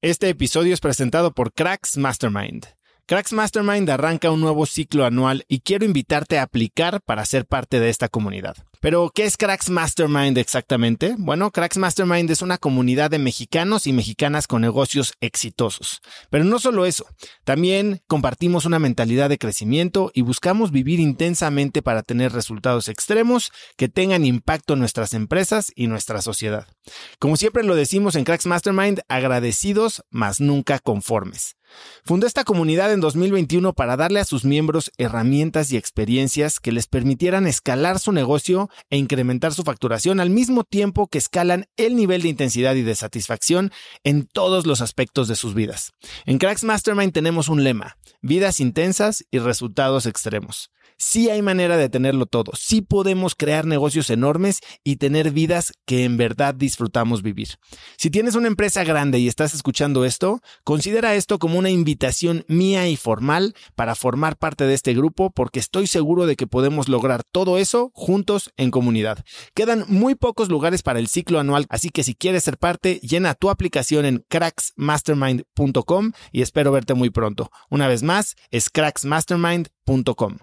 Este episodio es presentado por Cracks Mastermind. Cracks Mastermind arranca un nuevo ciclo anual y quiero invitarte a aplicar para ser parte de esta comunidad. Pero, ¿qué es Cracks Mastermind exactamente? Bueno, Cracks Mastermind es una comunidad de mexicanos y mexicanas con negocios exitosos. Pero no solo eso, también compartimos una mentalidad de crecimiento y buscamos vivir intensamente para tener resultados extremos que tengan impacto en nuestras empresas y nuestra sociedad. Como siempre lo decimos en Cracks Mastermind, agradecidos, mas nunca conformes. Fundó esta comunidad en 2021 para darle a sus miembros herramientas y experiencias que les permitieran escalar su negocio e incrementar su facturación al mismo tiempo que escalan el nivel de intensidad y de satisfacción en todos los aspectos de sus vidas. En Cracks Mastermind tenemos un lema, vidas intensas y resultados extremos. Sí hay manera de tenerlo todo, sí podemos crear negocios enormes y tener vidas que en verdad disfrutamos vivir. Si tienes una empresa grande y estás escuchando esto, considera esto como una invitación mía y formal para formar parte de este grupo porque estoy seguro de que podemos lograr todo eso juntos en comunidad. Quedan muy pocos lugares para el ciclo anual, así que si quieres ser parte, llena tu aplicación en cracksmastermind.com y espero verte muy pronto. Una vez más, es cracksmastermind.com.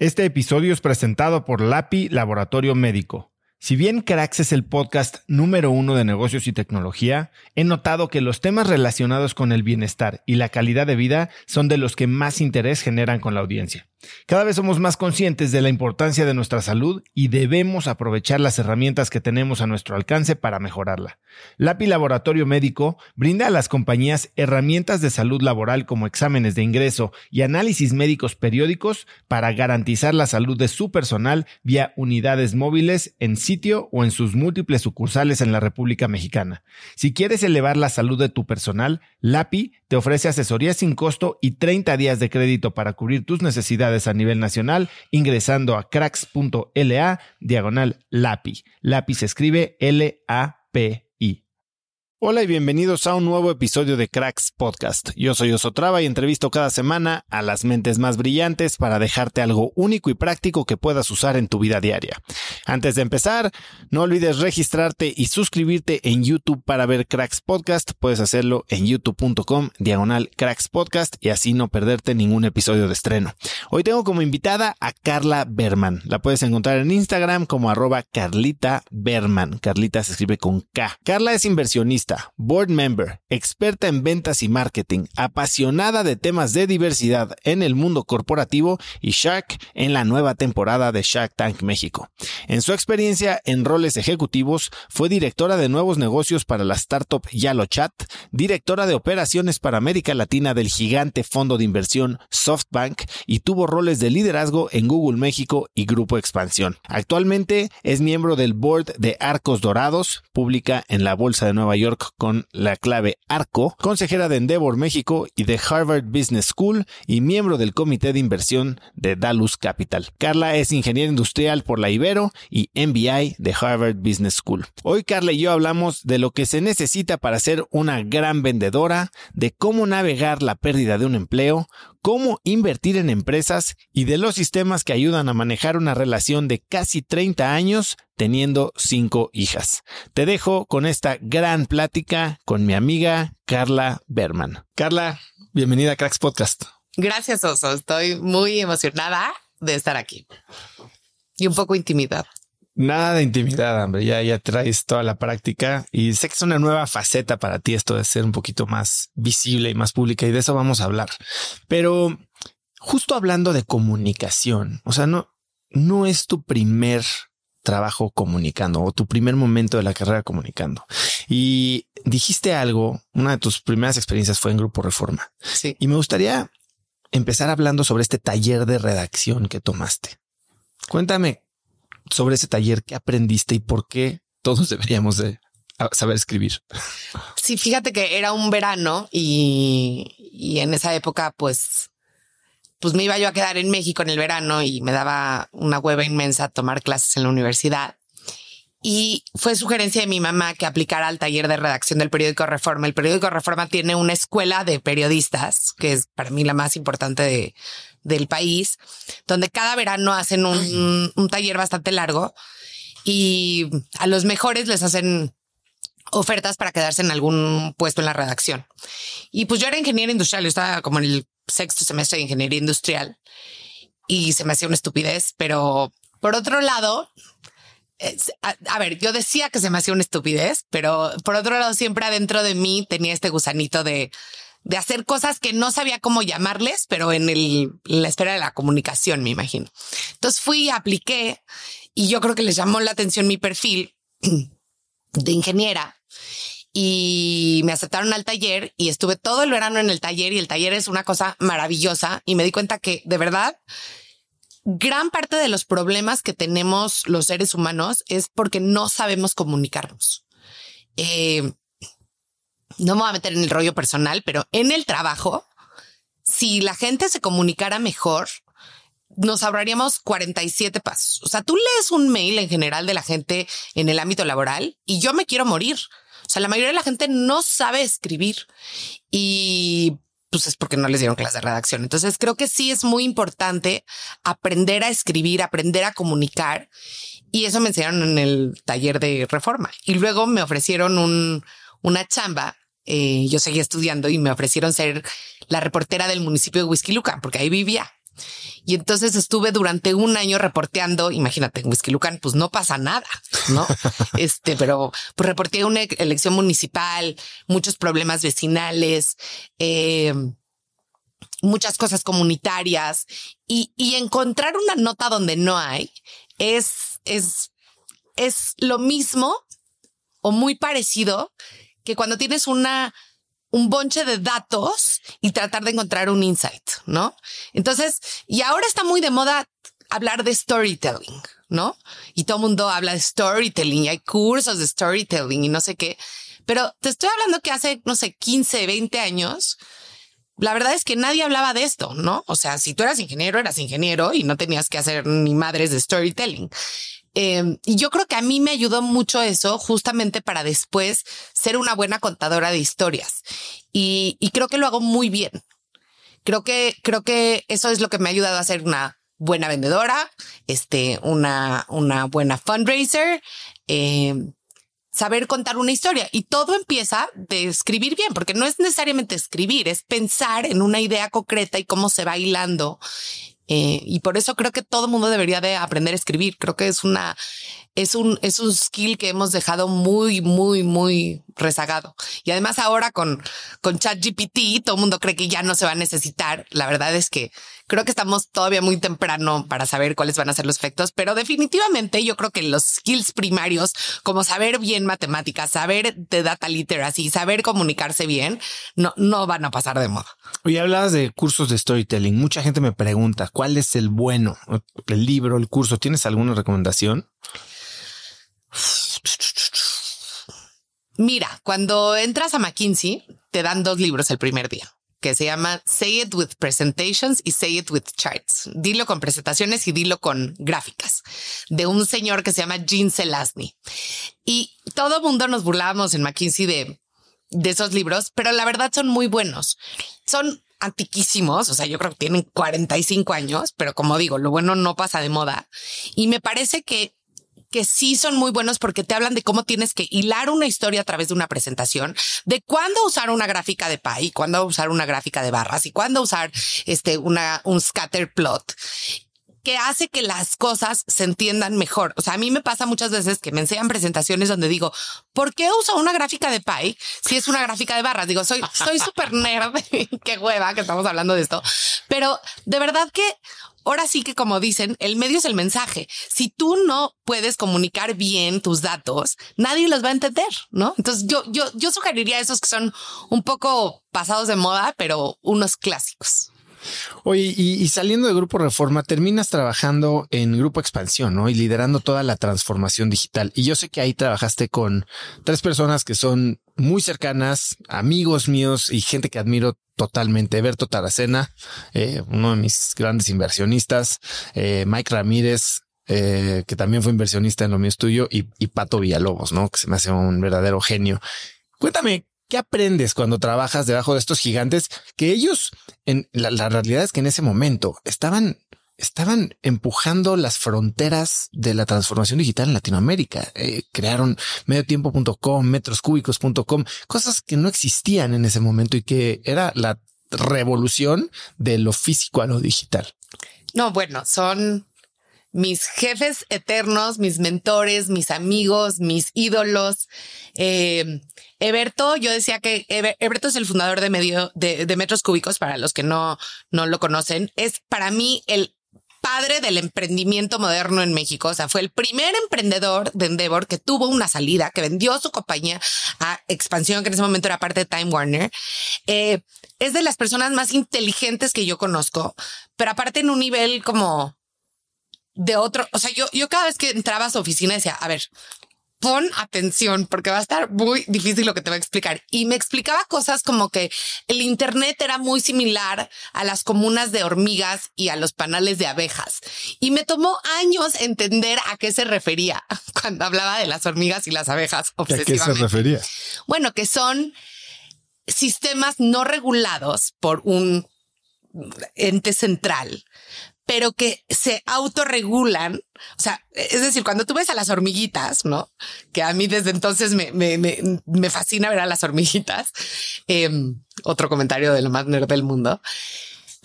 Este episodio es presentado por LAPI Laboratorio Médico. Si bien Cracks es el podcast número uno de negocios y tecnología, he notado que los temas relacionados con el bienestar y la calidad de vida son de los que más interés generan con la audiencia. Cada vez somos más conscientes de la importancia de nuestra salud y debemos aprovechar las herramientas que tenemos a nuestro alcance para mejorarla. LAPI Laboratorio Médico brinda a las compañías herramientas de salud laboral como exámenes de ingreso y análisis médicos periódicos para garantizar la salud de su personal vía unidades móviles en sitio o en sus múltiples sucursales en la República Mexicana. Si quieres elevar la salud de tu personal, LAPI te ofrece asesoría sin costo y 30 días de crédito para cubrir tus necesidades a nivel nacional ingresando a cracks.la diagonal LAPI. LAPI se escribe L-A-P. Hola y bienvenidos a un nuevo episodio de Cracks Podcast. Yo soy Osotrava y entrevisto cada semana a las mentes más brillantes para dejarte algo único y práctico que puedas usar en tu vida diaria. Antes de empezar, no olvides registrarte y suscribirte en YouTube para ver Cracks Podcast. Puedes hacerlo en youtube.com diagonal Cracks Podcast y así no perderte ningún episodio de estreno. Hoy tengo como invitada a Carla Berman. La puedes encontrar en Instagram como arroba Carlita Berman. Carlita se escribe con K. Carla es inversionista board member, experta en ventas y marketing, apasionada de temas de diversidad en el mundo corporativo y Shark en la nueva temporada de Shark Tank México. En su experiencia en roles ejecutivos, fue directora de nuevos negocios para la startup YaloChat, directora de operaciones para América Latina del gigante fondo de inversión SoftBank y tuvo roles de liderazgo en Google México y Grupo Expansión. Actualmente es miembro del board de Arcos Dorados, pública en la Bolsa de Nueva York con la clave ARCO, consejera de Endeavor México y de Harvard Business School y miembro del comité de inversión de Dalus Capital. Carla es ingeniera industrial por la Ibero y MBI de Harvard Business School. Hoy Carla y yo hablamos de lo que se necesita para ser una gran vendedora, de cómo navegar la pérdida de un empleo, cómo invertir en empresas y de los sistemas que ayudan a manejar una relación de casi 30 años teniendo cinco hijas. Te dejo con esta gran plática con mi amiga Carla Berman. Carla, bienvenida a Cracks Podcast. Gracias, Oso. Estoy muy emocionada de estar aquí. Y un poco intimidad. Nada de intimidad, hombre. Ya, ya traes toda la práctica y sé que es una nueva faceta para ti esto de ser un poquito más visible y más pública y de eso vamos a hablar. Pero justo hablando de comunicación, o sea, no, no es tu primer trabajo comunicando o tu primer momento de la carrera comunicando. Y dijiste algo, una de tus primeras experiencias fue en Grupo Reforma. Sí. Y me gustaría empezar hablando sobre este taller de redacción que tomaste. Cuéntame sobre ese taller, qué aprendiste y por qué todos deberíamos de saber escribir. Sí, fíjate que era un verano y, y en esa época pues pues me iba yo a quedar en México en el verano y me daba una hueva inmensa tomar clases en la universidad. Y fue sugerencia de mi mamá que aplicara al taller de redacción del periódico Reforma. El periódico Reforma tiene una escuela de periodistas, que es para mí la más importante del país, donde cada verano hacen un, un taller bastante largo y a los mejores les hacen ofertas para quedarse en algún puesto en la redacción. Y pues yo era ingeniero industrial, yo estaba como en el sexto semestre de ingeniería industrial y se me hacía una estupidez, pero por otro lado, a, ver, yo decía que se me hacía una estupidez, pero por otro lado, siempre adentro de mí tenía este gusanito de, de hacer cosas que no sabía cómo llamarles, pero en, la esfera de la comunicación, me imagino. Entonces fui, apliqué y yo creo que les llamó la atención mi perfil de ingeniera y me aceptaron al taller y estuve todo el verano en el taller y el taller es una cosa maravillosa y me di cuenta que de verdad gran parte de los problemas que tenemos los seres humanos es porque no sabemos comunicarnos. Eh, no me voy a meter en el rollo personal, pero en el trabajo, si la gente se comunicara mejor, nos ahorraríamos 47 pasos. O sea, tú lees un mail en general de la gente en el ámbito laboral y yo me quiero morir. O sea, la mayoría de la gente no sabe escribir y pues es porque no les dieron clase de redacción. Entonces creo que sí es muy importante aprender a escribir, aprender a comunicar. Y eso me enseñaron en el taller de reforma. Y luego me ofrecieron un, una chamba. Eh, yo seguía estudiando y me ofrecieron ser la reportera del municipio de Whisky Lucan, porque ahí vivía. Y entonces estuve durante un año reporteando, imagínate, en Whisky Lucan, pues no pasa nada, ¿no? este, pero pues reporté una elección municipal, muchos problemas vecinales, eh, muchas cosas comunitarias y, y encontrar una nota donde no hay es, es, es lo mismo o muy parecido que cuando tienes una un bonche de datos y tratar de encontrar un insight, ¿no? Entonces, y ahora está muy de moda hablar de storytelling, ¿no? Y todo el mundo habla de storytelling y hay cursos de storytelling y no sé qué. Pero te estoy hablando que hace, no sé, 15, 20 años, la verdad es que nadie hablaba de esto, ¿no? O sea, si tú eras ingeniero, eras ingeniero y no tenías que hacer ni madres de storytelling. Em, y yo creo que a mí me ayudó mucho eso justamente para después ser una buena contadora de historias. Y, creo que lo hago muy bien. Creo que, creo que eso es lo que me ha ayudado a ser una buena vendedora, este, una, una buena fundraiser, em, saber contar una historia. Y todo empieza de escribir bien, porque no es necesariamente escribir, es pensar en una idea concreta y cómo se va hilando eh, y por eso creo que todo el mundo debería de aprender a escribir. Creo que es una, es un, es un skill que hemos dejado muy, muy, muy rezagado. Y además ahora con, con ChatGPT, todo el mundo cree que ya no se va a necesitar. La verdad es que creo que estamos todavía muy temprano para saber cuáles van a ser los efectos, pero definitivamente yo creo que los skills primarios, como saber bien matemáticas, saber de data literacy, saber comunicarse bien, no, no van a pasar de moda. Hoy hablabas de cursos de storytelling. Mucha gente me pregunta cuál es el bueno, el libro, el curso. ¿Tienes alguna recomendación? Mira, cuando entras a McKinsey, te dan dos libros el primer día que se llama Say It with Presentations y Say It with Charts. Dilo con presentaciones y dilo con gráficas de un señor que se llama Gene Selasny. Y todo mundo nos burlábamos en McKinsey de de esos libros, pero la verdad son muy buenos. Son antiquísimos, o sea, yo creo que tienen 45 años, pero como digo, lo bueno no pasa de moda. Y me parece que que sí son muy buenos porque te hablan de cómo tienes que hilar una historia a través de una presentación, de cuándo usar una gráfica de pie, cuándo usar una gráfica de barras y cuándo usar este una un scatter plot que hace que las cosas se entiendan mejor. O sea, a mí me pasa muchas veces que me enseñan presentaciones donde digo, ¿por qué uso una gráfica de pie si es una gráfica de barras? Digo, soy, soy súper nerd. qué hueva que estamos hablando de esto. Pero de verdad que ahora sí que como dicen, el medio es el mensaje. Si tú no puedes comunicar bien tus datos, nadie los va a entender, ¿no? Entonces yo, yo, yo sugeriría esos que son un poco pasados de moda, pero unos clásicos. Oye, y, saliendo de Grupo Reforma, terminas trabajando en Grupo Expansión, ¿no? Y liderando toda la transformación digital. Y yo sé que ahí trabajaste con tres personas que son muy cercanas, amigos míos y gente que admiro totalmente. Berto Taracena, eh, uno de mis grandes inversionistas, eh, Mike Ramírez, eh, que también fue inversionista en lo mío tuyo, y, y Pato Villalobos, ¿no? Que se me hace un verdadero genio. Cuéntame, ¿Qué aprendes cuando trabajas debajo de estos gigantes que ellos, en la, realidad es que en ese momento estaban estaban empujando las fronteras de la transformación digital en Latinoamérica. Eh, crearon mediotiempo.com, metroscúbicos.com, cosas que no existían en ese momento y que era la revolución de lo físico a lo digital. No, bueno, son mis jefes eternos, mis mentores, mis amigos, mis ídolos. Eh, Eberto, yo decía que Eberto es el fundador de medio de, metros cúbicos para los que no, no lo conocen. Es para mí el padre del emprendimiento moderno en México. O sea, fue el primer emprendedor de Endeavor que tuvo una salida, que vendió su compañía a Expansión, que en ese momento era parte de Time Warner. Eh, es de las personas más inteligentes que yo conozco, pero aparte en un nivel como de otro. O sea, yo, yo cada vez que entraba a su oficina decía, a ver, pon atención porque va a estar muy difícil lo que te va a explicar. Y me explicaba cosas como que el Internet era muy similar a las comunas de hormigas y a los panales de abejas. Y me tomó años entender a qué se refería cuando hablaba de las hormigas y las abejas. ¿A qué se refería? Bueno, que son sistemas no regulados por un ente central pero que se autorregulan. O sea, es decir, cuando tú ves a las hormiguitas, ¿no? Que a mí desde entonces me, me, me, fascina ver a las hormiguitas. Em, otro comentario de lo más nerd del mundo.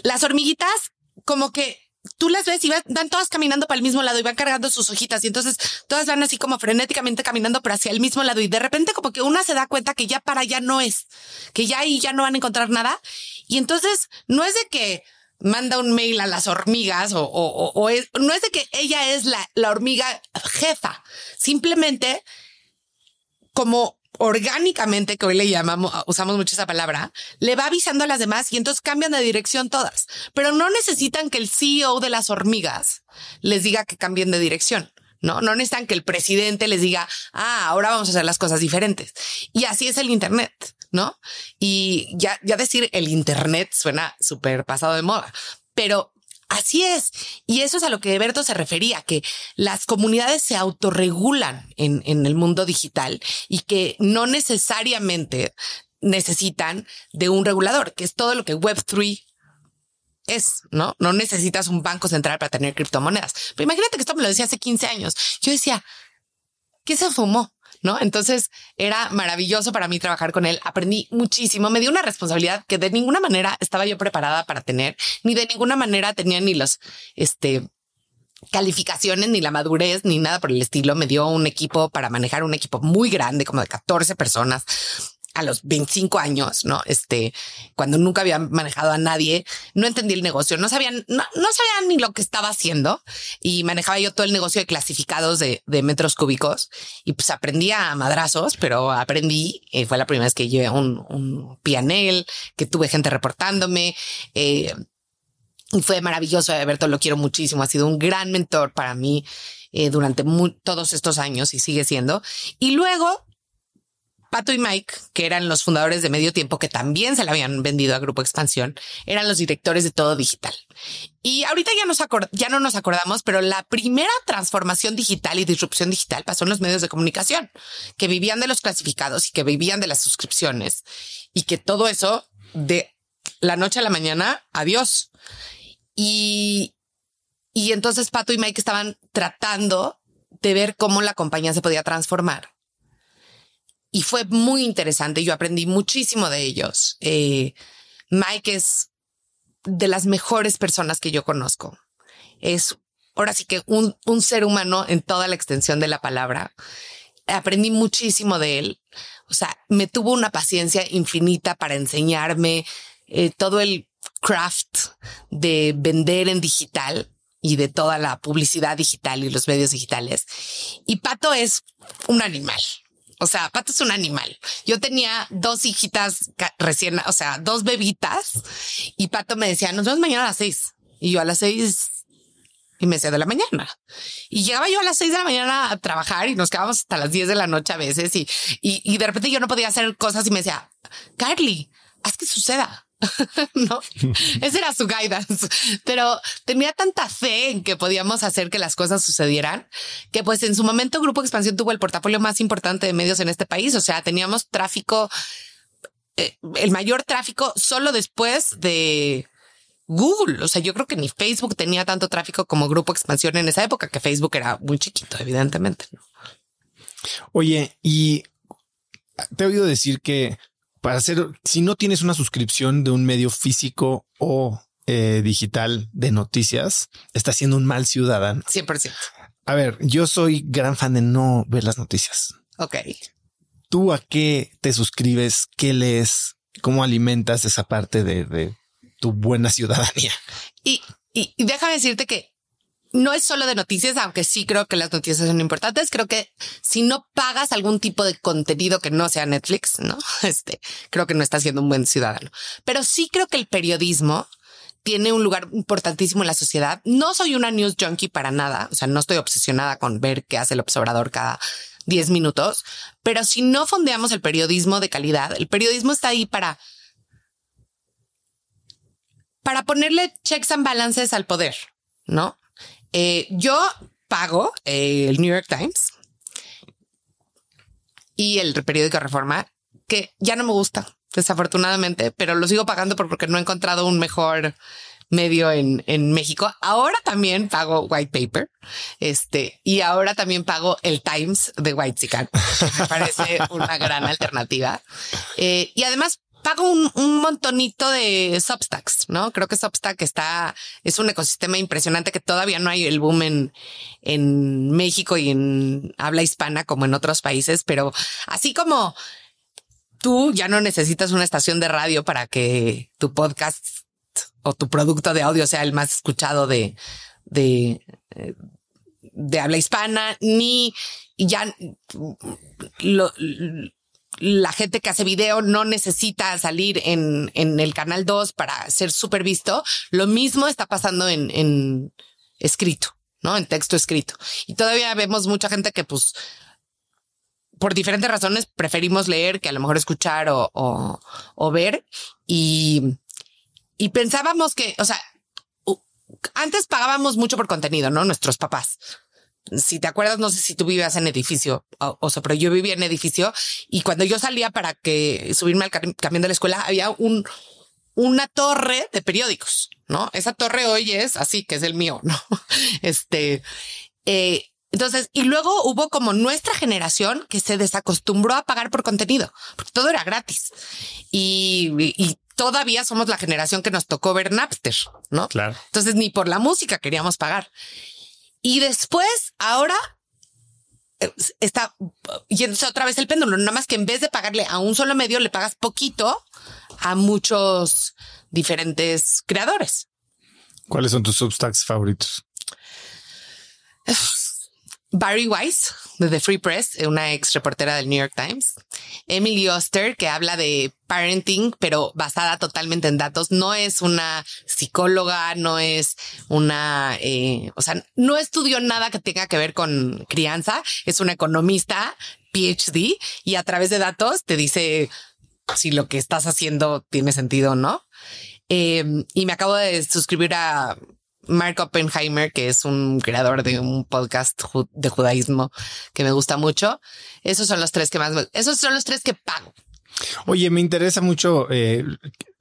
Las hormiguitas, como que tú las ves y van, todas caminando para el mismo lado y van cargando sus hojitas y entonces todas van así como frenéticamente caminando pero hacia el mismo lado y de repente como que una se da cuenta que ya para allá no es, que ya ahí ya no van a encontrar nada y entonces no es de que manda un mail a las hormigas o, o, no es de que ella es la, la hormiga jefa, simplemente como orgánicamente, que hoy le llamamos, usamos mucho esa palabra, le va avisando a las demás y entonces cambian de dirección todas, pero no necesitan que el CEO de las hormigas les diga que cambien de dirección. No, no necesitan que el presidente les diga, ah, ahora vamos a hacer las cosas diferentes. Y así es el Internet. ¿No? Y ya, ya decir el Internet suena súper pasado de moda, pero Así es. Y eso es a lo que Berto se refería, que las comunidades se autorregulan en, en el mundo digital y que no necesariamente necesitan de un regulador, que es todo lo que Web3 es, ¿no? No necesitas un banco central para tener criptomonedas. Pero imagínate que esto me lo decía hace 15 años. Yo decía, ¿qué se fumó? ¿No? Entonces era maravilloso para mí trabajar con él. Aprendí muchísimo. Me dio una responsabilidad que de ninguna manera estaba yo preparada para tener, ni de ninguna manera tenía ni los, este, calificaciones, ni la madurez, ni nada por el estilo. Me dio un equipo para manejar un equipo muy grande, como de 14 personas a los 25 años, ¿no? Este, cuando nunca había manejado a nadie, no entendí el negocio, no sabían, no, sabían ni lo que estaba haciendo y manejaba yo todo el negocio de clasificados de, metros cúbicos y pues aprendí a madrazos, pero aprendí, eh, fue la primera vez que llevé un, un pianel, que tuve gente reportándome, eh, y fue maravilloso. Alberto lo quiero muchísimo. Ha sido un gran mentor para mí eh, durante todos estos años y sigue siendo. Y luego Pato y Mike, que eran los fundadores de Medio Tiempo, que también se le habían vendido a Grupo Expansión, eran los directores de todo digital. Y ahorita ya, nos no nos acordamos, pero la primera transformación digital y disrupción digital pasó en los medios de comunicación, que vivían de los clasificados y que vivían de las suscripciones y que todo eso de la noche a la mañana, adiós. Y, y entonces Pato y Mike estaban tratando de ver cómo la compañía se podía transformar y fue muy interesante. Yo aprendí muchísimo de ellos. Eh, Mike es de las mejores personas que yo conozco. Es ahora sí que un, un ser humano en toda la extensión de la palabra. Aprendí muchísimo de él. O sea, me tuvo una paciencia infinita para enseñarme eh, todo el craft de vender en digital y de toda la publicidad digital y los medios digitales. Y Pato es un animal. O sea, Pato es un animal. Yo tenía dos hijitas recién, o sea, dos bebitas y Pato me decía, nos vemos mañana a las seis. Y yo a las seis y me decía de la mañana. Y llegaba yo a las seis de la mañana a trabajar y nos quedábamos hasta las diez de la noche a veces y, y, y de repente yo no podía hacer cosas y me decía, Carly, haz que suceda. no, ese era su guidance, pero tenía tanta fe en que podíamos hacer que las cosas sucedieran que pues en su momento Grupo Expansión tuvo el portafolio más importante de medios en este país. O sea, teníamos tráfico, eh, el mayor tráfico solo después de Google. O sea, yo creo que ni Facebook tenía tanto tráfico como Grupo Expansión en esa época, que Facebook era muy chiquito, evidentemente. Oye, y te he oído decir que para hacer, si no tienes una suscripción de un medio físico o eh, digital de noticias, estás siendo un mal ciudadano. 100%. A ver, yo soy gran fan de no ver las noticias. Ok. ¿Tú a qué te suscribes? ¿Qué lees? ¿Cómo alimentas esa parte de, tu buena ciudadanía? Y, y, déjame decirte que no es solo de noticias, aunque sí creo que las noticias son importantes. Creo que si no pagas algún tipo de contenido que no sea Netflix, no, este creo que no estás siendo un buen ciudadano. Pero sí creo que el periodismo tiene un lugar importantísimo en la sociedad. No soy una news junkie para nada. O sea, no estoy obsesionada con ver qué hace el observador cada 10 minutos, pero si no fondeamos el periodismo de calidad, el periodismo está ahí para para ponerle checks and balances al poder, ¿no? Eh, yo pago eh, el New York Times y el periódico Reforma, que ya no me gusta, desafortunadamente, pero lo sigo pagando porque no he encontrado un mejor medio en, en México. Ahora también pago White Paper, este, y ahora también pago el Times de White Sican. Me parece una gran alternativa. Eh, y además pago un, un, montonito de Substacks, ¿no? Creo que Substack está, es un ecosistema impresionante que todavía no hay el boom en, en México y en habla hispana como en otros países, pero así como tú ya no necesitas una estación de radio para que tu podcast o tu producto de audio sea el más escuchado de, de, eh, de habla hispana, ni ya lo, la gente que hace video no necesita salir en, en el canal 2 para ser súper visto. Lo mismo está pasando en, en escrito, ¿no? En texto escrito. Y todavía vemos mucha gente que pues por diferentes razones preferimos leer que a lo mejor escuchar o, o, o ver. Y, y pensábamos que, o sea, antes pagábamos mucho por contenido, ¿no? Nuestros papás. Si te acuerdas, no sé si tú vivías en edificio o, sea, pero yo vivía en edificio y cuando yo salía para que subirme al camión de la escuela había un, una torre de periódicos, ¿no? Esa torre hoy es así, que es el mío, ¿no? Este, eh, entonces, y luego hubo como nuestra generación que se desacostumbró a pagar por contenido, porque todo era gratis. Y, y todavía somos la generación que nos tocó ver Napster, ¿no? Claro. Entonces ni por la música queríamos pagar. Y después, ahora eh, está yéndose otra vez el péndulo, nada más que en vez de pagarle a un solo medio, le pagas poquito a muchos diferentes creadores. ¿Cuáles son tus substacks favoritos? Barry Weiss de The Free Press, una ex reportera del New York Times. Emily Oster, que habla de parenting, pero basada totalmente en datos. No es una psicóloga, no es una, eh, o sea, no estudió nada que tenga que ver con crianza. Es una economista, PhD, y a través de datos te dice si lo que estás haciendo tiene sentido o no. Eh, y me acabo de suscribir a Mark Oppenheimer, que es un creador de un podcast de judaísmo que me gusta mucho. Esos son los tres que más, esos son los tres que pago. Oye, me interesa mucho eh,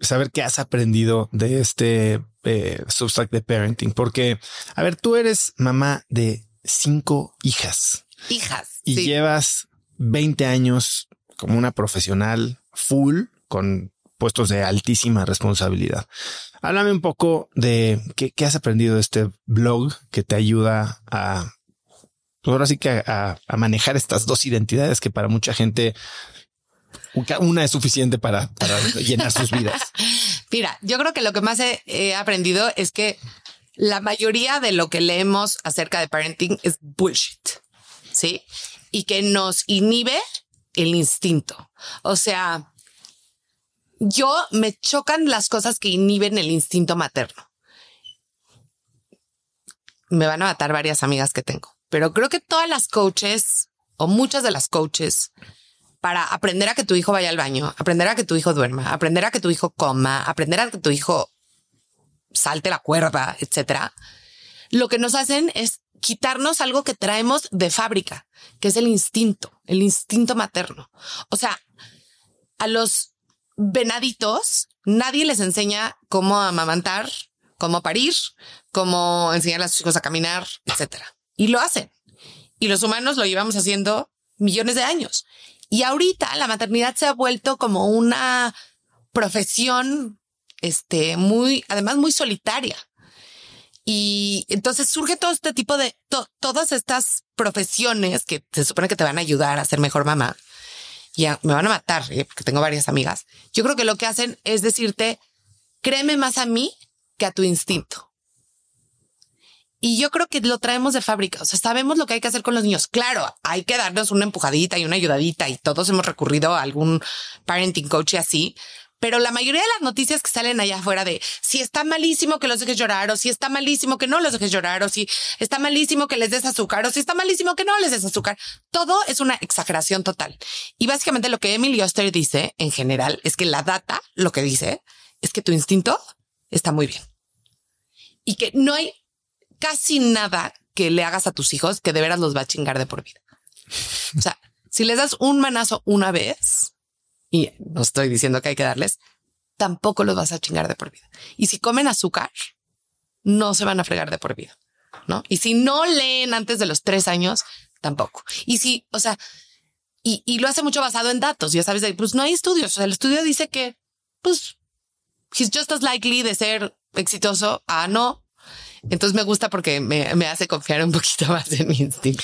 saber qué has aprendido de este eh, Substack de parenting, porque, a ver, tú eres mamá de cinco hijas. Hijas. Y llevas 20 años como una profesional full con puestos de altísima responsabilidad. Háblame un poco de qué, has aprendido de este blog que te ayuda a, pues ahora sí que a, manejar estas dos identidades que para mucha gente una es suficiente para, llenar sus vidas. Mira, yo creo que lo que más he, aprendido es que la mayoría de lo que leemos acerca de parenting es bullshit, ¿sí? Y que nos inhibe el instinto. O sea, yo me chocan las cosas que inhiben el instinto materno. Me van a matar varias amigas que tengo, pero creo que todas las coaches o muchas de las coaches para aprender a que tu hijo vaya al baño, aprender a que tu hijo duerma, aprender a que tu hijo coma, aprender a que tu hijo salte la cuerda, etcétera. Lo que nos hacen es quitarnos algo que traemos de fábrica, que es el instinto, el instinto materno. O sea, a los venaditos, nadie les enseña cómo amamantar cómo parir, cómo enseñar a sus hijos a caminar, etcétera. Y lo hacen. Y los humanos lo llevamos haciendo millones de años. Y ahorita la maternidad se ha vuelto como una profesión, este, muy, además muy solitaria. Y entonces surge todo este tipo de, todas estas profesiones que se supone que te van a ayudar a ser mejor mamá. Y me van a matar, ¿eh? porque tengo varias amigas. Yo creo que lo que hacen es decirte, créeme más a mí que a tu instinto. Y yo creo que lo traemos de fábrica. O sea, sabemos lo que hay que hacer con los niños. Claro, hay que darnos una empujadita y una ayudadita y todos hemos recurrido a algún parenting coach y así. Pero la mayoría de las noticias que salen allá afuera de si está malísimo que los dejes llorar o si está malísimo que no los dejes llorar o si está malísimo que les des azúcar o si está malísimo que no les des azúcar, todo es una exageración total. Y básicamente lo que Emily Oster dice en general es que la data lo que dice es que tu instinto está muy bien y que no hay casi nada que le hagas a tus hijos que de veras los va a chingar de por vida. O sea, si les das un manazo una vez, y no estoy diciendo que hay que darles, tampoco los vas a chingar de por vida. Y si comen azúcar, no se van a fregar de por vida, ¿no? Y si no leen antes de los tres años, tampoco. Y si, o sea, y, y lo hace mucho basado en datos, ya sabes, pues no hay estudios. O sea, el estudio dice que, pues, he's just as likely de ser exitoso a no, entonces me gusta porque me, hace confiar un poquito más en mi instinto.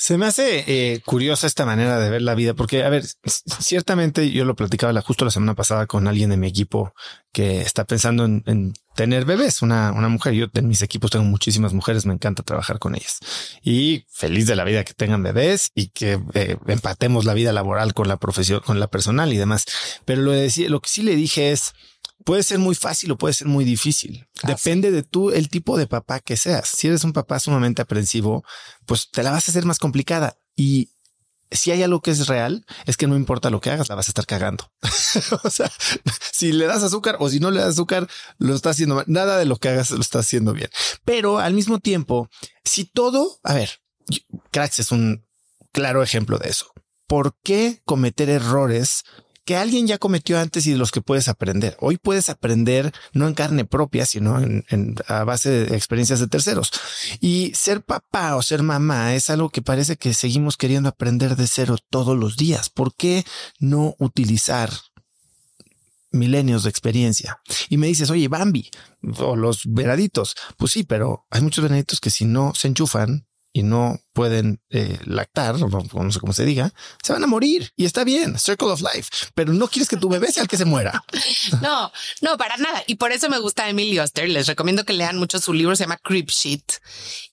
Se me hace eh, curiosa esta manera de ver la vida, porque, a ver, ciertamente yo lo platicaba justo la semana pasada con alguien de mi equipo que está pensando en, tener bebés, una, una mujer. Yo en mis equipos tengo muchísimas mujeres, me encanta trabajar con ellas y feliz de la vida que tengan bebés y que eh, empatemos la vida laboral con la profesión, con la personal y demás. Pero lo, decía, lo que sí le dije es, puede ser muy fácil o puede ser muy difícil. Depende de tú, el tipo de papá que seas. Si eres un papá sumamente aprensivo, pues te la vas a hacer más complicada. Y si hay algo que es real, es que no importa lo que hagas, la vas a estar cagando. o sea, si le das azúcar o si no le das azúcar, lo está haciendo mal. Nada de lo que hagas lo está haciendo bien. Pero al mismo tiempo, si todo, a ver, Cracks es un claro ejemplo de eso. ¿Por qué cometer errores que alguien ya cometió antes y de los que puedes aprender. Hoy puedes aprender no en carne propia, sino en, a base de experiencias de terceros. Y ser papá o ser mamá es algo que parece que seguimos queriendo aprender de cero todos los días. ¿Por qué no utilizar milenios de experiencia. Y me dices, oye, Bambi o los veraditos. Pues sí, pero hay muchos veraditos que si no se enchufan y no pueden eh, lactar, no sé cómo se diga, se van a morir y está bien, circle of life, pero no quieres que tu bebé sea el que se muera. No, no, para nada. Y por eso me gusta Emily Oster. Les recomiendo que lean mucho su libro, se llama Creep Sheet.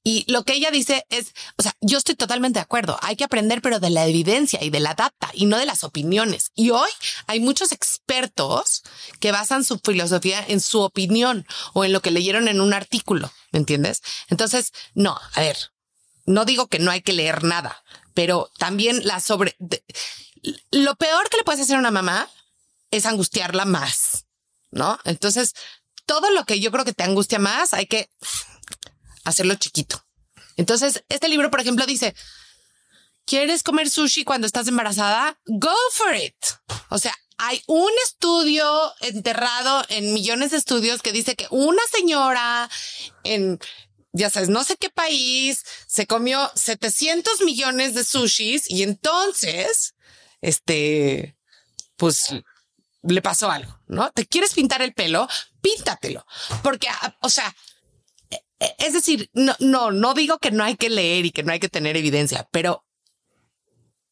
Y lo que ella dice es, o sea, yo estoy totalmente de acuerdo. Hay que aprender, pero de la evidencia y de la data y no de las opiniones. Y hoy hay muchos expertos que basan su filosofía en su opinión o en lo que leyeron en un artículo. ¿Me entiendes? Entonces, no, a ver, no digo que no hay que leer nada, pero también la sobre... lo peor que le puedes hacer a una mamá es angustiarla más, ¿no? Entonces, todo lo que yo creo que te angustia más, hay que hacerlo chiquito. Entonces, este libro, por ejemplo, dice, ¿quieres comer sushi cuando estás embarazada? Go for it. O sea, hay un estudio enterrado en millones de estudios que dice que una señora en ya sabes, no sé qué país se comió 700 millones de sushis y entonces, este, pues le pasó algo, ¿no? ¿Te quieres pintar el pelo? Píntatelo. Porque, ah, o sea, e, e, es decir, no, no, no digo que no hay que leer y que no hay que tener evidencia, pero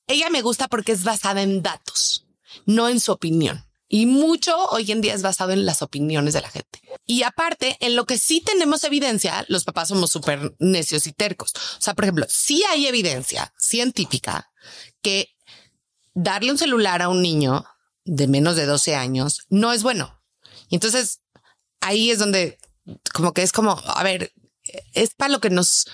ella me gusta porque es basada en datos, no en su opinión. Y mucho hoy en día es basado en las opiniones de la gente. Y aparte, en lo que sí tenemos evidencia, los papás somos súper necios y tercos. O sea, por ejemplo, sí hay evidencia científica que darle un celular a un niño de menos de 12 años no es bueno. Y entonces ahí es donde como que es como, a ver, es para lo que nos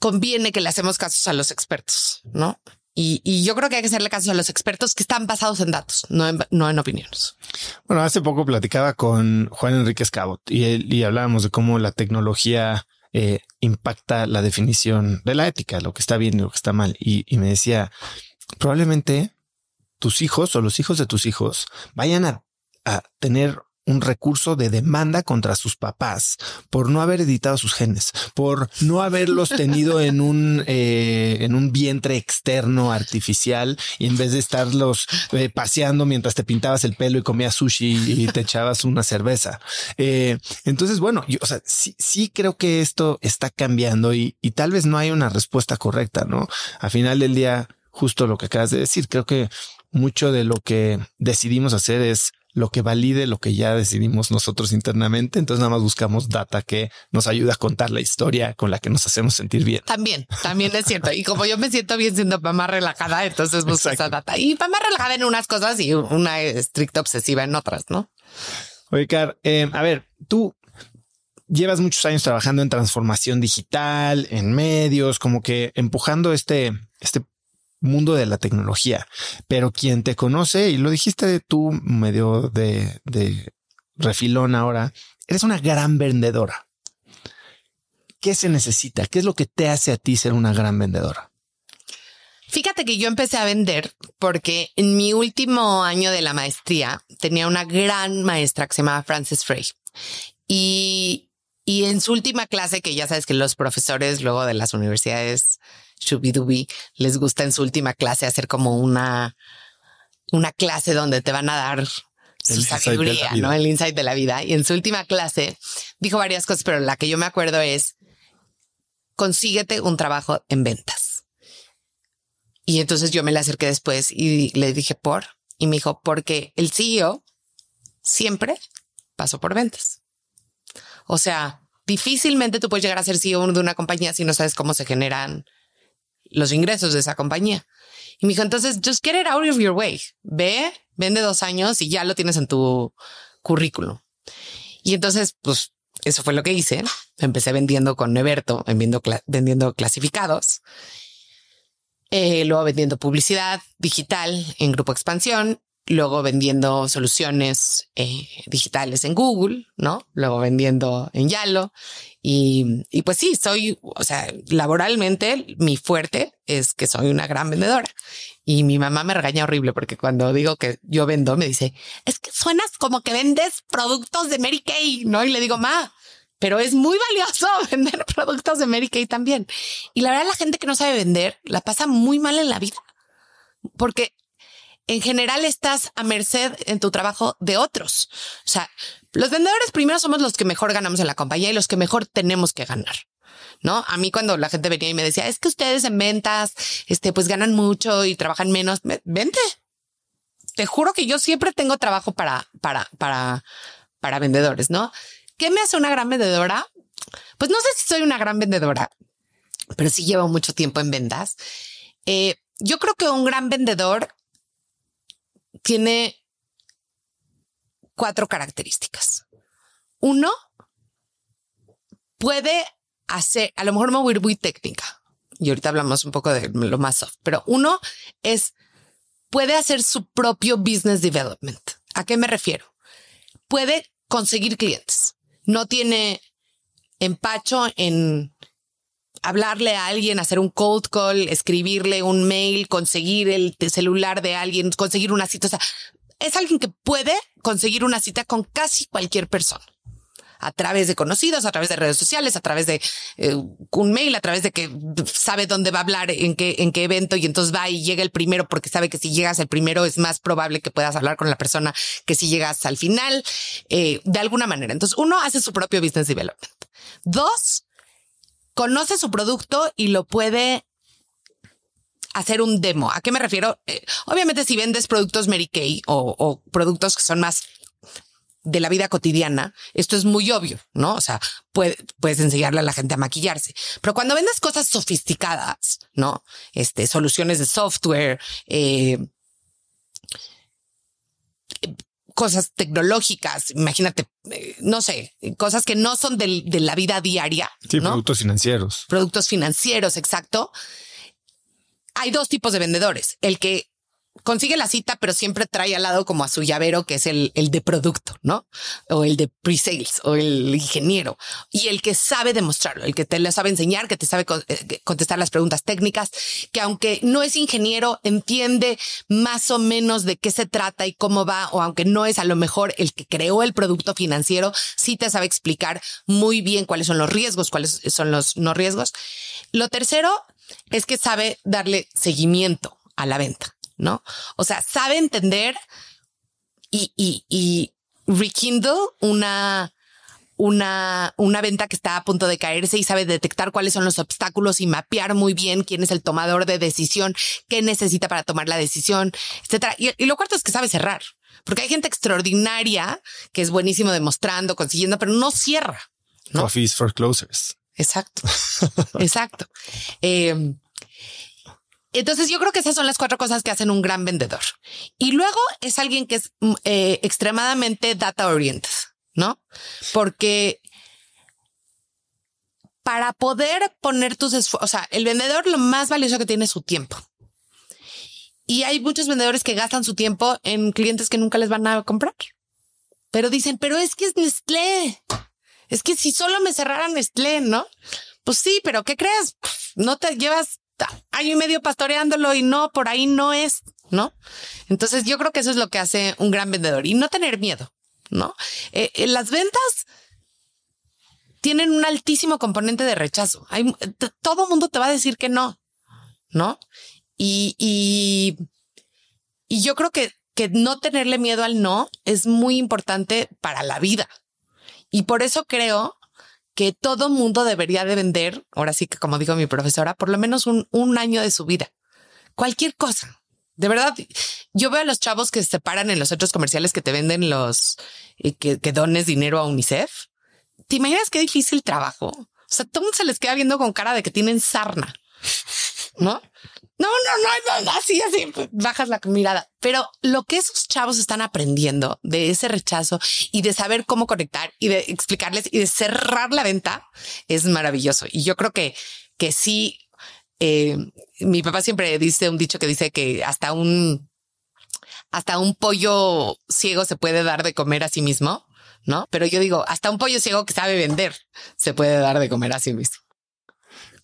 conviene que le hacemos casos a los expertos, ¿no? Y, yo creo que hay que hacerle caso a los expertos que están basados en datos, no en, no en opiniones. Bueno, hace poco platicaba con Juan Enrique Scabot y, y hablábamos de cómo la tecnología eh, impacta la definición de la ética, lo que está bien y lo que está mal. Y, me decía, probablemente tus hijos o los hijos de tus hijos vayan a tener un recurso de demanda contra sus papás por no haber editado sus genes, por no haberlos tenido en un, eh, en un vientre externo artificial y en vez de estarlos eh, paseando mientras te pintabas el pelo y comías sushi y te echabas una cerveza. Eh, entonces, bueno, yo o sea, sí, sí creo que esto está cambiando y, y tal vez no hay una respuesta correcta, ¿no? A final del día, justo lo que acabas de decir, creo que mucho de lo que decidimos hacer es lo que valide lo que ya decidimos nosotros internamente. Entonces nada más buscamos data que nos ayude a contar la historia con la que nos hacemos sentir bien. También, también es cierto. Y como yo me siento bien siendo más relajada, entonces busco esa data. Y más relajada en unas cosas y una estricta obsesiva en otras, ¿no? Oye, Car, eh, a ver, tú llevas muchos años trabajando en transformación digital, en medios, como que empujando este, este mundo de la tecnología, pero quien te conoce, y lo dijiste tú medio de, de refilón ahora, eres una gran vendedora. ¿Qué se necesita? ¿Qué es lo que te hace a ti ser una gran vendedora? Fíjate que yo empecé a vender porque en mi último año de la maestría tenía una gran maestra que se llamaba Frances Frey. Y, y en su última clase, que ya sabes que los profesores luego de las universidades Shubidubi les gusta en su última clase hacer como una, una clase donde te van a dar su sabiduría, ¿no? El insight de la vida. Y en su última clase dijo varias cosas, pero la que yo me acuerdo es consíguete un trabajo en ventas. Y entonces yo me le acerqué después y le dije por, y me dijo, porque el CEO siempre pasó por ventas. O sea, difícilmente tú puedes llegar a ser CEO de una compañía si no sabes cómo se generan los ingresos de esa compañía. Y me dijo, entonces, just get it out of your way. Ve, vende dos años y ya lo tienes en tu currículum. Y entonces, pues, eso fue lo que hice. Empecé vendiendo con Neberto, vendiendo, vendiendo clasificados. Eh, luego vendiendo publicidad digital en Grupo Expansión luego vendiendo soluciones eh, digitales en Google, ¿no? Luego vendiendo en Yalo. Y, y, pues sí, soy, o sea, laboralmente mi fuerte es que soy una gran vendedora. Y mi mamá me regaña horrible porque cuando digo que yo vendo, me dice, es que suenas como que vendes productos de Mary Kay, ¿no? Y le digo, ma, pero es muy valioso vender productos de Mary Kay también. Y la verdad, la gente que no sabe vender la pasa muy mal en la vida. Porque en general estás a merced en tu trabajo de otros. O sea, los vendedores primero somos los que mejor ganamos en la compañía y los que mejor tenemos que ganar. ¿No? A mí cuando la gente venía y me decía, es que ustedes en ventas, este, pues ganan mucho y trabajan menos, vente. Te juro que yo siempre tengo trabajo para, para, para, para vendedores, ¿no? ¿Qué me hace una gran vendedora? Pues no sé si soy una gran vendedora, pero sí llevo mucho tiempo en ventas. Eh, yo creo que un gran vendedor tiene cuatro características. Uno, puede hacer, a lo mejor me voy ir muy técnica y ahorita hablamos un poco de lo más soft, pero uno es, puede hacer su propio business development. ¿A qué me refiero? Puede conseguir clientes. No tiene empacho en hablarle a alguien, hacer un cold call, escribirle un mail, conseguir el celular de alguien, conseguir una cita. O sea, es alguien que puede conseguir una cita con casi cualquier persona a través de conocidos, a través de redes sociales, a través de eh, un mail, a través de que sabe dónde va a hablar, en qué, en qué evento y entonces va y llega el primero porque sabe que si llegas el primero es más probable que puedas hablar con la persona que si llegas al final, eh, de alguna manera. Entonces uno hace su propio business development. Dos, conoce su producto y lo puede hacer un demo. ¿A qué me refiero? Eh, obviamente si vendes productos Mary Kay o, productos que son más de la vida cotidiana, esto es muy obvio, ¿no? O sea, puedes enseñarle a la gente a maquillarse. Pero cuando vendes cosas sofisticadas, ¿no? Este, soluciones de software, eh, cosas tecnológicas, imagínate, eh, no sé, cosas que no son de, la vida diaria. Sí, productos financieros. Productos financieros, exacto. Hay dos tipos de vendedores. El que consigue la cita, pero siempre trae al lado como a su llavero, que es el, el de producto, ¿no? O el de pre-sales o el ingeniero y el que sabe demostrarlo, el que te lo sabe enseñar, que te sabe eh, contestar las preguntas técnicas, que aunque no es ingeniero, entiende más o menos de qué se trata y cómo va, o aunque no es a lo mejor el que creó el producto financiero, sí te sabe explicar muy bien cuáles son los riesgos, cuáles son los no riesgos. Lo tercero es que sabe darle seguimiento a la venta. ¿No? O sea, sabe entender y, y, y rekindle una, una, una venta que está a punto de caerse y sabe detectar cuáles son los obstáculos y mapear muy bien quién es el tomador de decisión, qué necesita para tomar la decisión, etcétera. Y, y lo cuarto es que sabe cerrar, porque hay gente extraordinaria que es buenísimo demostrando, consiguiendo, pero no cierra. ¿no? Coffees for closers. Exacto. Exacto. Eh, entonces yo creo que esas son las cuatro cosas que hacen un gran vendedor. Y luego es alguien que es mm, eh, extremadamente data oriented, ¿no? Porque para poder poner tus esfuerzos, o sea, el vendedor lo más valioso que tiene es su tiempo. Y hay muchos vendedores que gastan su tiempo en clientes que nunca les van a comprar. Pero dicen, pero es que es Nestlé. Es que si solo me cerraran Nestlé, ¿no? Pues sí, pero ¿qué crees? No te llevas año y medio pastoreándolo y no, por ahí no es, ¿no? Entonces yo creo que eso es lo que hace un gran vendedor y no tener miedo, ¿no? Eh, eh, las ventas tienen un altísimo componente de rechazo. Hay, todo mundo te va a decir que no, ¿no? Y, y, y yo creo que, que no tenerle miedo al no es muy importante para la vida. Y por eso creo que todo mundo debería de vender, ahora sí que como dijo mi profesora, por lo menos un, año de su vida. Cualquier cosa. De verdad, yo veo a los chavos que se paran en los centros comerciales que te venden los y que, que dones dinero a UNICEF. ¿Te imaginas qué difícil trabajo? O sea, todo mundo se les queda viendo con cara de que tienen sarna, ¿no? No, no, no, no, así, así, bajas la mirada. Pero lo que esos chavos están aprendiendo de ese rechazo y de saber cómo conectar y de explicarles y de cerrar la venta es maravilloso. Y yo creo que, que sí, eh, mi papá siempre dice un dicho que dice que hasta un, hasta un pollo ciego se puede dar de comer a sí mismo, ¿no? Pero yo digo, hasta un pollo ciego que sabe vender se puede dar de comer a sí mismo.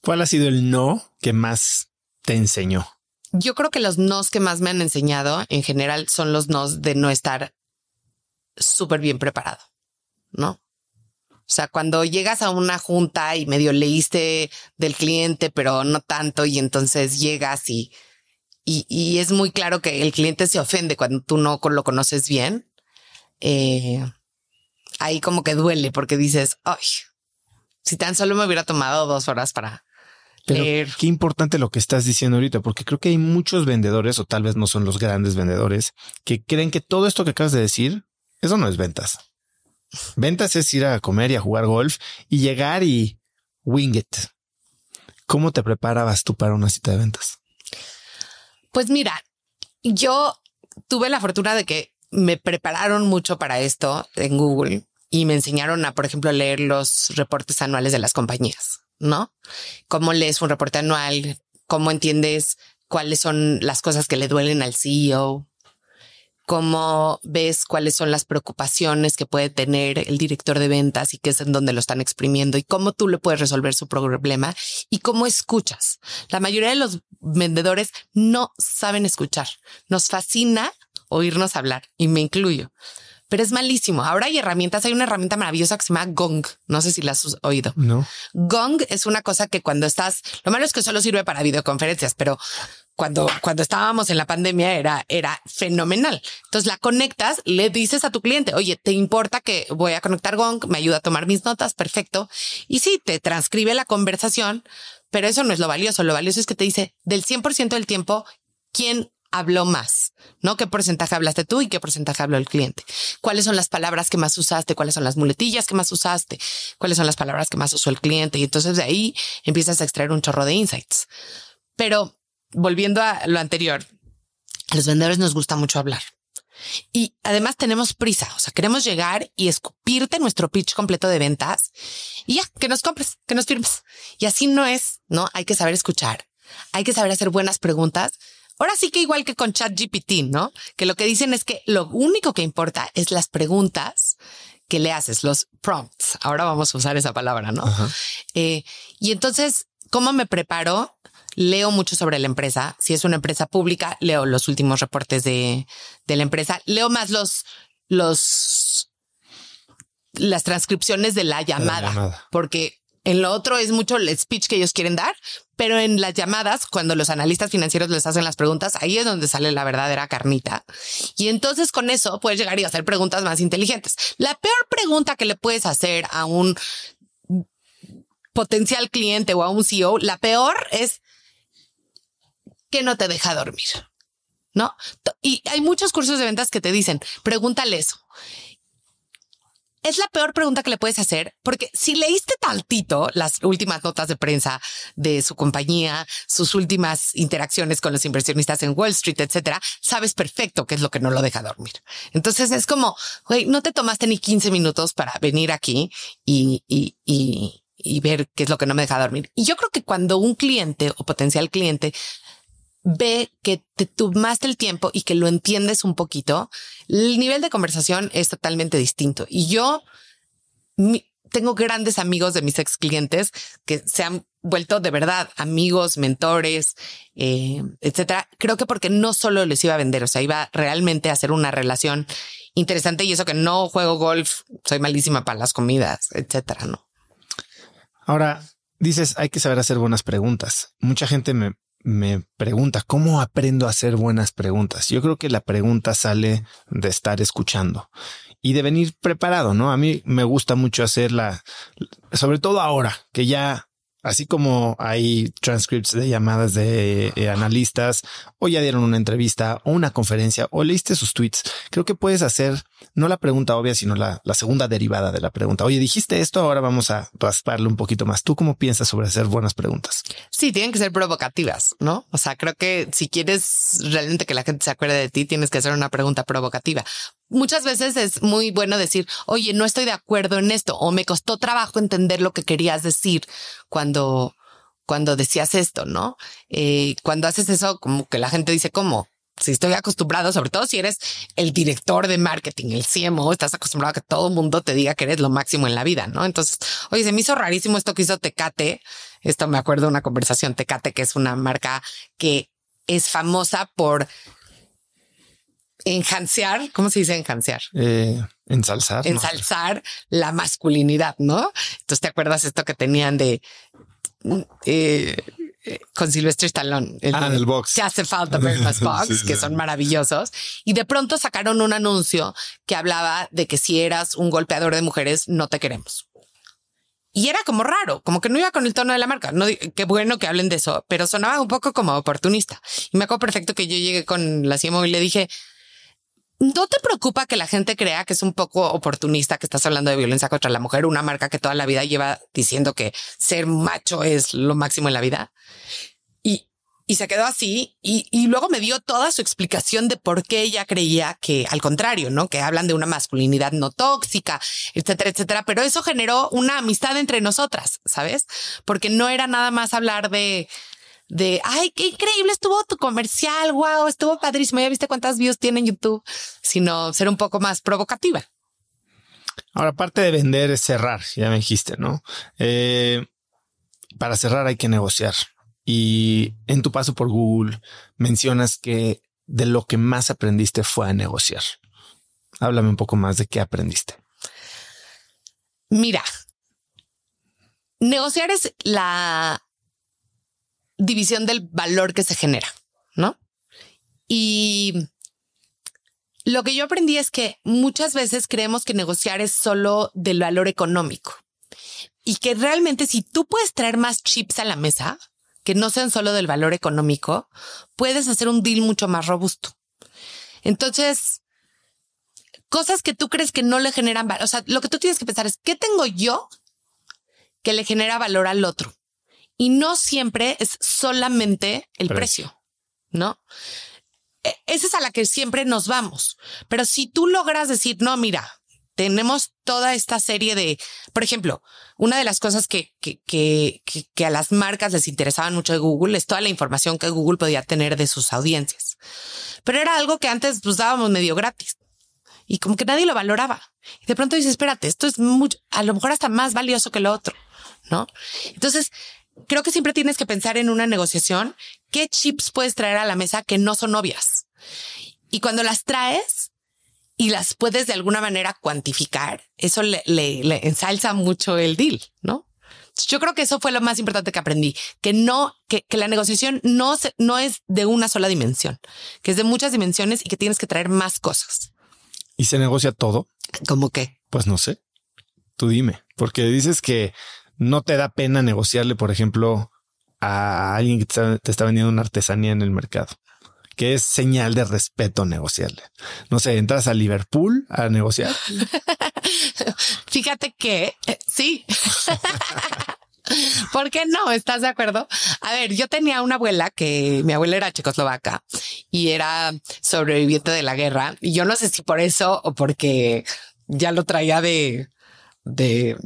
¿Cuál ha sido el no que más te enseñó? Yo creo que los nos que más me han enseñado en general son los nos de no estar súper bien preparado, ¿no? O sea, cuando llegas a una junta y medio leíste del cliente, pero no tanto, y entonces llegas y, y, es muy claro que el cliente se ofende cuando tú no lo conoces bien. Eh, ahí como que duele porque dices, ay, si tan solo me hubiera tomado dos horas para, pero qué importante lo que estás diciendo ahorita, porque creo que hay muchos vendedores, o tal vez no son los grandes vendedores, que creen que todo esto que acabas de decir, eso no es ventas. Ventas es ir a comer y a jugar golf y llegar y wing it. ¿Cómo te preparabas tú para una cita de ventas? Pues mira, yo tuve la fortuna de que me prepararon mucho para esto en Google y me enseñaron a, por ejemplo, leer los reportes anuales de las compañías. ¿No? ¿Cómo lees un reporte anual? ¿Cómo entiendes cuáles son las cosas que le duelen al CEO? ¿Cómo ves cuáles son las preocupaciones que puede tener el director de ventas y qué es en donde lo están exprimiendo y cómo tú le puedes resolver su problema y cómo escuchas? La mayoría de los vendedores no saben escuchar. Nos fascina oírnos hablar y me incluyo pero es malísimo. Ahora hay herramientas. Hay una herramienta maravillosa que se llama Gong. No sé si la has oído. No. Gong es una cosa que cuando estás, lo malo es que solo sirve para videoconferencias, pero cuando, cuando estábamos en la pandemia era, era fenomenal. Entonces la conectas, le dices a tu cliente, oye, ¿te importa que voy a conectar Gong? Me ayuda a tomar mis notas. Perfecto. Y sí, te transcribe la conversación, pero eso no es lo valioso. Lo valioso es que te dice del 100% del tiempo quién habló más, ¿no? ¿Qué porcentaje hablaste tú y qué porcentaje habló el cliente? ¿Cuáles son las palabras que más usaste? ¿Cuáles son las muletillas que más usaste? ¿Cuáles son las palabras que más usó el cliente? Y entonces de ahí empiezas a extraer un chorro de insights. Pero volviendo a lo anterior, a los vendedores nos gusta mucho hablar. Y además tenemos prisa, o sea, queremos llegar y escupirte nuestro pitch completo de ventas y ya, que nos compres, que nos firmes. Y así no es, ¿no? Hay que saber escuchar, hay que saber hacer buenas preguntas ahora sí que igual que con ChatGPT, ¿no? Que lo que dicen es que lo único que importa es las preguntas que le haces, los prompts. Ahora vamos a usar esa palabra, ¿no? Eh, y entonces, ¿cómo me preparo? Leo mucho sobre la empresa. Si es una empresa pública, leo los últimos reportes de, de la empresa. Leo más los, los, las transcripciones de la llamada, porque en lo otro es mucho el speech que ellos quieren dar, pero en las llamadas, cuando los analistas financieros les hacen las preguntas, ahí es donde sale la verdadera carnita. Y entonces con eso puedes llegar y hacer preguntas más inteligentes. La peor pregunta que le puedes hacer a un potencial cliente o a un CEO, la peor es que no te deja dormir. ¿No? Y hay muchos cursos de ventas que te dicen, pregúntale eso es la peor pregunta que le puedes hacer, porque si leíste tantito las últimas notas de prensa de su compañía, sus últimas interacciones con los inversionistas en Wall Street, etcétera, sabes perfecto qué es lo que no lo deja dormir. Entonces es como, güey, no te tomaste ni 15 minutos para venir aquí y, y, y, y ver qué es lo que no me deja dormir. Y yo creo que cuando un cliente o potencial cliente ve que te tomaste el tiempo y que lo entiendes un poquito, el nivel de conversación es totalmente distinto. Y yo tengo grandes amigos de mis ex clientes que se han vuelto de verdad amigos, mentores, eh, etcétera. Creo que porque no solo les iba a vender, o sea, iba realmente a hacer una relación interesante y eso que no juego golf, soy malísima para las comidas, etcétera, no. Ahora dices, hay que saber hacer buenas preguntas. Mucha gente me, me pregunta, ¿cómo aprendo a hacer buenas preguntas? Yo creo que la pregunta sale de estar escuchando y de venir preparado, ¿no? A mí me gusta mucho hacerla, sobre todo ahora que ya Así como hay transcripts de llamadas de eh, analistas o ya dieron una entrevista o una conferencia o leíste sus tweets, creo que puedes hacer no la pregunta obvia, sino la, la segunda derivada de la pregunta. Oye, dijiste esto, ahora vamos a rasparle un poquito más. ¿Tú cómo piensas sobre hacer buenas preguntas? Sí, tienen que ser provocativas, ¿no? O sea, creo que si quieres realmente que la gente se acuerde de ti, tienes que hacer una pregunta provocativa muchas veces es muy bueno decir, oye, no estoy de acuerdo en esto o me costó trabajo entender lo que querías decir cuando, cuando decías esto, ¿no? Eh, cuando haces eso, como que la gente dice, ¿cómo? Si estoy acostumbrado, sobre todo si eres el director de marketing, el CMO, estás acostumbrado a que todo el mundo te diga que eres lo máximo en la vida, ¿no? Entonces, oye, se me hizo rarísimo esto que hizo Tecate. Esto me acuerdo de una conversación Tecate, que es una marca que es famosa por enjancear, ¿cómo se dice enjancear? Eh, ensalzar. Ensalzar la masculinidad, ¿no? Entonces, ¿te acuerdas esto que tenían de... Eh, con Silvestre Stallone. El, ah, el box. Se hace falta ver más box, que son maravillosos. Y de pronto sacaron un anuncio que hablaba de que si eras un golpeador de mujeres, no te queremos. Y era como raro, como que no iba con el tono de la marca. No, qué bueno que hablen de eso, pero sonaba un poco como oportunista. Y me acuerdo perfecto que yo llegué con la CMO y le dije, ¿No te preocupa que la gente crea que es un poco oportunista que estás hablando de violencia contra la mujer, una marca que toda la vida lleva diciendo que ser macho es lo máximo en la vida? Y, y se quedó así y, y luego me dio toda su explicación de por qué ella creía que al contrario, ¿no? Que hablan de una masculinidad no tóxica, etcétera, etcétera. Pero eso generó una amistad entre nosotras, ¿sabes? Porque no era nada más hablar de de, ay, qué increíble estuvo tu comercial, wow, estuvo padrísimo, ya viste cuántas views tiene en YouTube, sino ser un poco más provocativa. Ahora, parte de vender es cerrar, ya me dijiste, ¿no? Eh, para cerrar hay que negociar. Y en tu paso por Google mencionas que de lo que más aprendiste fue a negociar. Háblame un poco más de qué aprendiste. Mira, negociar es la división del valor que se genera, ¿no? Y lo que yo aprendí es que muchas veces creemos que negociar es solo del valor económico y que realmente si tú puedes traer más chips a la mesa, que no sean solo del valor económico, puedes hacer un deal mucho más robusto. Entonces, cosas que tú crees que no le generan valor, o sea, lo que tú tienes que pensar es, ¿qué tengo yo que le genera valor al otro? Y no siempre es solamente el precio, ¿no? E, esa es a la que siempre nos vamos. Pero si tú logras decir, no, mira, tenemos toda esta serie de, por ejemplo, una de las cosas que, que, que, que, a las marcas les interesaban mucho de Google es toda la información que Google podía tener de sus audiencias. Pero era algo que antes pues dábamos medio gratis y como que nadie lo valoraba. Y de pronto dices, espérate, esto es mucho, a lo mejor hasta más valioso que lo otro, ¿no? Entonces, creo que siempre tienes que pensar en una negociación, qué chips puedes traer a la mesa que no son obvias. Y cuando las traes y las puedes de alguna manera cuantificar, eso le, le, ensalza mucho el deal, ¿no? Yo creo que eso fue lo más importante que aprendí, que no, que, que la negociación no, se, no es de una sola dimensión, que es de muchas dimensiones y que tienes que traer más cosas. ¿Y se negocia todo? ¿Cómo qué? Pues no sé. Tú dime, porque dices que no te da pena negociarle, por ejemplo, a alguien que te está vendiendo una artesanía en el mercado, que es señal de respeto negociarle. No sé, entras a Liverpool a negociar. Fíjate que eh, sí. ¿Por qué no? ¿Estás de acuerdo? A ver, yo tenía una abuela que mi abuela era checoslovaca y era sobreviviente de la guerra. Y yo no sé si por eso o porque ya lo traía de, de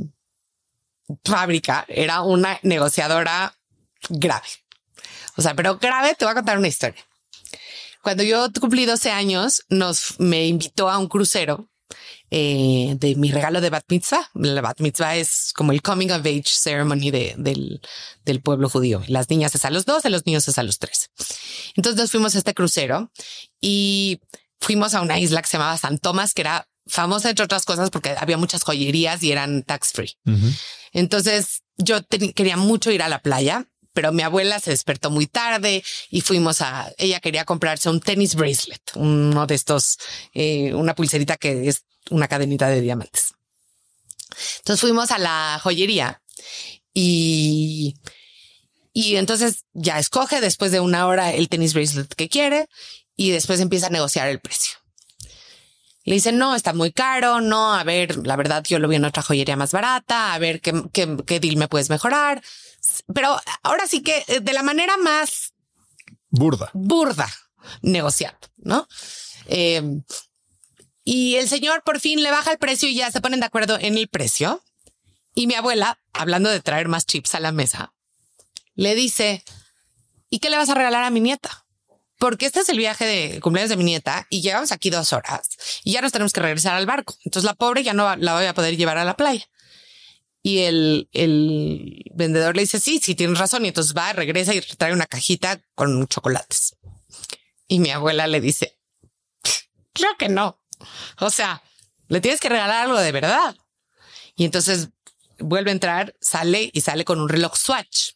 fábrica, era una negociadora grave. O sea, pero grave, te voy a contar una historia. Cuando yo cumplí 12 años, nos me invitó a un crucero eh, de mi regalo de bat mitzvah. La bat mitzvah es como el coming of age ceremony de, del, del pueblo judío. Las niñas es a los 12, los niños es a los 13. Entonces nos fuimos a este crucero y fuimos a una isla que se llamaba San Tomás, que era famosa entre otras cosas porque había muchas joyerías y eran tax free. Entonces yo quería mucho ir a la playa, pero mi abuela se despertó muy tarde y fuimos a, ella quería comprarse un tenis bracelet, uno de estos, eh, una pulserita que es una cadenita de diamantes. Entonces fuimos a la joyería y, y entonces ya escoge después de una hora el tenis bracelet que quiere y después empieza a negociar el precio. Le dice, no, está muy caro, no, a ver, la verdad yo lo vi en otra joyería más barata, a ver qué, qué, qué deal me puedes mejorar. Pero ahora sí que eh, de la manera más burda, burda, negociando, ¿no? Eh, y el señor por fin le baja el precio y ya se ponen de acuerdo en el precio. Y mi abuela, hablando de traer más chips a la mesa, le dice, ¿y qué le vas a regalar a mi nieta? Porque este es el viaje de cumpleaños de mi nieta y llegamos aquí dos horas y ya nos tenemos que regresar al barco. Entonces la pobre ya no la voy a poder llevar a la playa. Y el, el vendedor le dice, sí, sí, tienes razón. Y entonces va, regresa y trae una cajita con chocolates. Y mi abuela le dice, creo que no. O sea, le tienes que regalar algo de verdad. Y entonces vuelve a entrar, sale y sale con un reloj Swatch.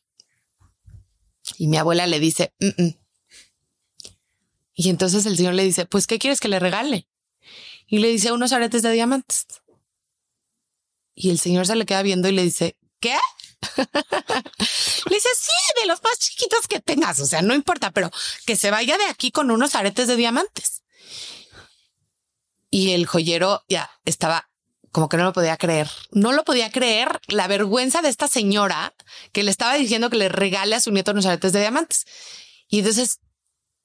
Y mi abuela le dice, mm, mm, y entonces el señor le dice, pues, ¿qué quieres que le regale? Y le dice unos aretes de diamantes. Y el señor se le queda viendo y le dice, ¿qué? le dice, sí, de los más chiquitos que tengas. O sea, no importa, pero que se vaya de aquí con unos aretes de diamantes. Y el joyero ya estaba como que no lo podía creer. No lo podía creer la vergüenza de esta señora que le estaba diciendo que le regale a su nieto unos aretes de diamantes. Y entonces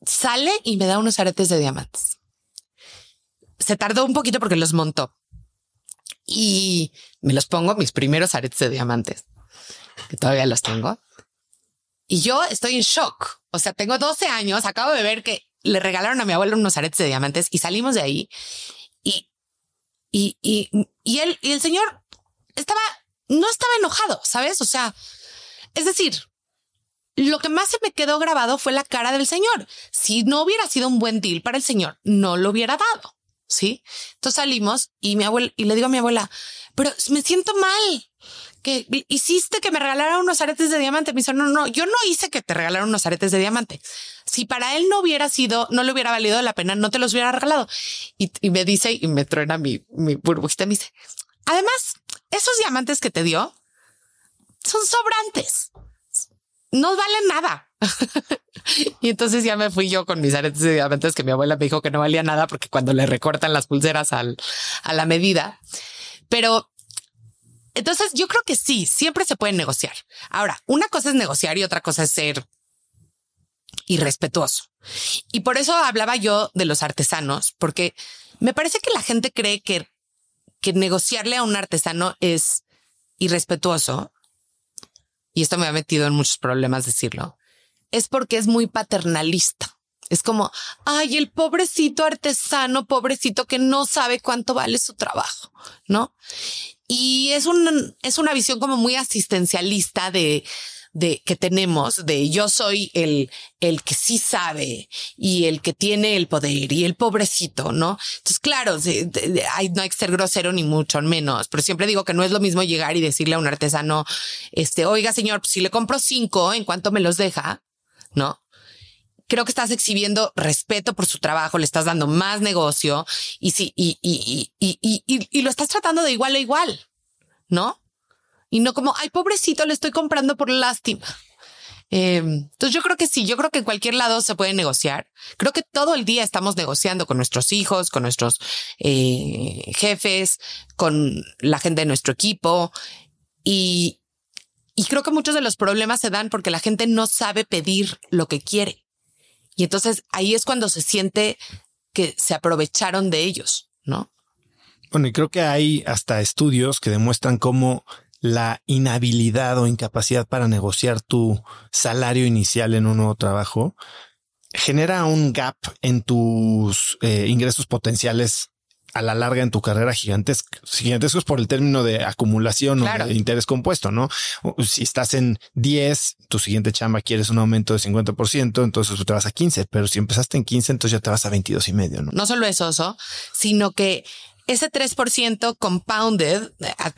sale y me da unos aretes de diamantes. Se tardó un poquito porque los montó y me los pongo mis primeros aretes de diamantes, que todavía los tengo. Y yo estoy en shock. O sea, tengo 12 años, acabo de ver que le regalaron a mi abuelo unos aretes de diamantes y salimos de ahí y, y, y, y él, y el señor estaba, no estaba enojado, ¿sabes? O sea, es decir, lo que más se me quedó grabado fue la cara del señor. Si no hubiera sido un buen deal para el señor, no lo hubiera dado. Sí. Entonces salimos y mi abuela, y le digo a mi abuela, pero me siento mal que hiciste que me regalara unos aretes de diamante. Me dice, no, no, yo no hice que te regalaran unos aretes de diamante. Si para él no hubiera sido, no le hubiera valido la pena, no te los hubiera regalado. Y, me dice, y me truena mi, mi burbujita, me dice, además, esos diamantes que te dio son sobrantes no valen nada. y entonces ya me fui yo con mis aretes que mi abuela me dijo que no valía nada porque cuando le recortan las pulseras al, a la medida. Pero entonces yo creo que sí, siempre se puede negociar. Ahora, una cosa es negociar y otra cosa es ser irrespetuoso. Y por eso hablaba yo de los artesanos, porque me parece que la gente cree que que negociarle a un artesano es irrespetuoso, y esto me ha metido en muchos problemas decirlo, es porque es muy paternalista. Es como, ay, el pobrecito artesano, pobrecito que no sabe cuánto vale su trabajo, ¿no? Y es un, es una visión como muy asistencialista de, de que tenemos de yo soy el, el que sí sabe y el que tiene el poder y el pobrecito, ¿no? Entonces, claro, hay, no hay que ser grosero ni mucho menos, pero siempre digo que no es lo mismo llegar y decirle a un artesano, este, oiga, señor, pues, si le compro cinco, ¿en cuánto me los deja? ¿No? creo que estás exhibiendo respeto por su trabajo, le estás dando más negocio y sí, y, y, y, y, y lo estás tratando de igual a igual, ¿no? Y no como, ay, pobrecito, le estoy comprando por lástima. Em, entonces yo creo que sí, yo creo que en cualquier lado se puede negociar. Creo que todo el día estamos negociando con nuestros hijos, con nuestros eh, jefes, con la gente de nuestro equipo y, y creo que muchos de los problemas se dan porque la gente no sabe pedir lo que quiere. Y entonces ahí es cuando se siente que se aprovecharon de ellos, ¿no? Bueno, y creo que hay hasta estudios que demuestran cómo la inhabilidad o incapacidad para negociar tu salario inicial en un nuevo trabajo genera un gap en tus eh, ingresos potenciales a la larga en tu carrera gigantescos, gigantescos por el término de acumulación o de interés compuesto, ¿no? Si estás en 10, tu siguiente chamba quieres un aumento de 50%, entonces te vas a 15, pero si empezaste en 15, entonces ya te vas a 22 y medio, ¿no? No solo es eso, sino que ese 3% compounded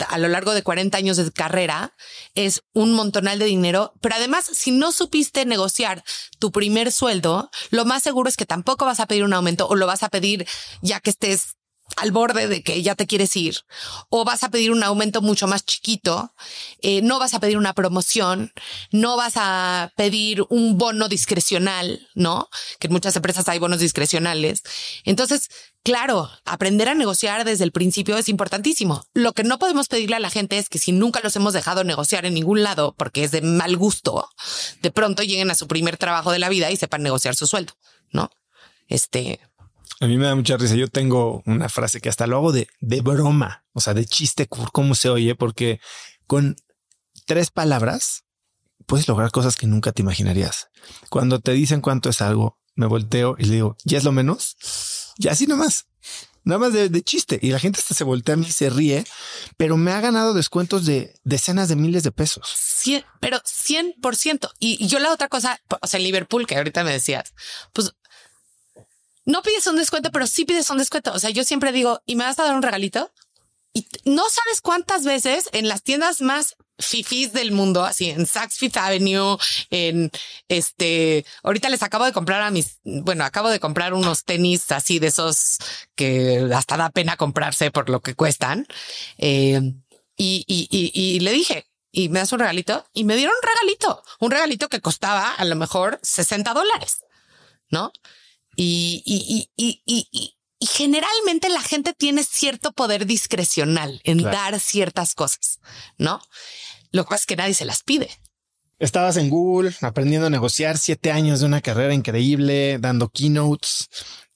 a, lo largo de 40 años de carrera es un montonal de dinero, pero además si no supiste negociar tu primer sueldo, lo más seguro es que tampoco vas a pedir un aumento o lo vas a pedir ya que estés al borde de que ya te quieres ir o vas a pedir un aumento mucho más chiquito, eh, no vas a pedir una promoción, no vas a pedir un bono discrecional, ¿no? Que en muchas empresas hay bonos discrecionales. Entonces, claro, aprender a negociar desde el principio es importantísimo. Lo que no podemos pedirle a la gente es que si nunca los hemos dejado negociar en ningún lado porque es de mal gusto, de pronto lleguen a su primer trabajo de la vida y sepan negociar su sueldo, ¿no? Este, a mí me da mucha risa. Yo tengo una frase que hasta lo hago de, de broma, o sea, de chiste, cómo se oye, porque con tres palabras puedes lograr cosas que nunca te imaginarías. Cuando te dicen cuánto es algo, me volteo y le digo, ¿ya es lo menos? Ya así nomás. Nada más de, chiste. Y la gente hasta se voltea a mí y se ríe, pero me ha ganado descuentos de decenas de miles de pesos. Sí, pero 100%. Y, y yo la otra cosa, o sea, en Liverpool, que ahorita me decías, pues no pides un descuento, pero sí pides un descuento. O sea, yo siempre digo, ¿y me vas a dar un regalito? Y no sabes cuántas veces en las tiendas más fifis del mundo, así en Saks Fifth Avenue, en este, ahorita les acabo de comprar a mis, bueno, acabo de comprar unos tenis así de esos que hasta da pena comprarse por lo que cuestan. Eh, y, y, y, y le dije, ¿y me das un regalito? Y me dieron un regalito, un regalito que costaba a lo mejor 60 dólares, ¿no? Y, y, y, y, y generalmente la gente tiene cierto poder discrecional en dar ciertas cosas, ¿no? Lo que pasa es que nadie se las pide. Estabas en Google aprendiendo a negociar siete años de una carrera increíble, dando keynotes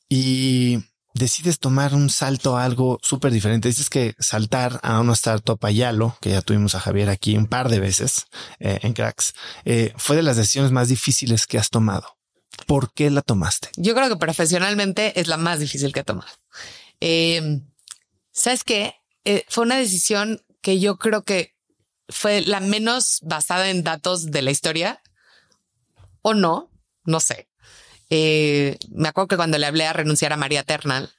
y decides tomar un salto a algo súper diferente. Dices que saltar a una startup a Yalo, que ya tuvimos a Javier aquí un par de veces eh, en Cracks, eh, fue de las decisiones más difíciles que has tomado. ¿Por qué la tomaste? Yo creo que profesionalmente es la más difícil que he tomado. Eh, ¿Sabes qué? Eh, fue una decisión que yo creo que fue la menos basada en datos de la historia. O no, no sé. Eh, me acuerdo que cuando le hablé a renunciar a María Eternal,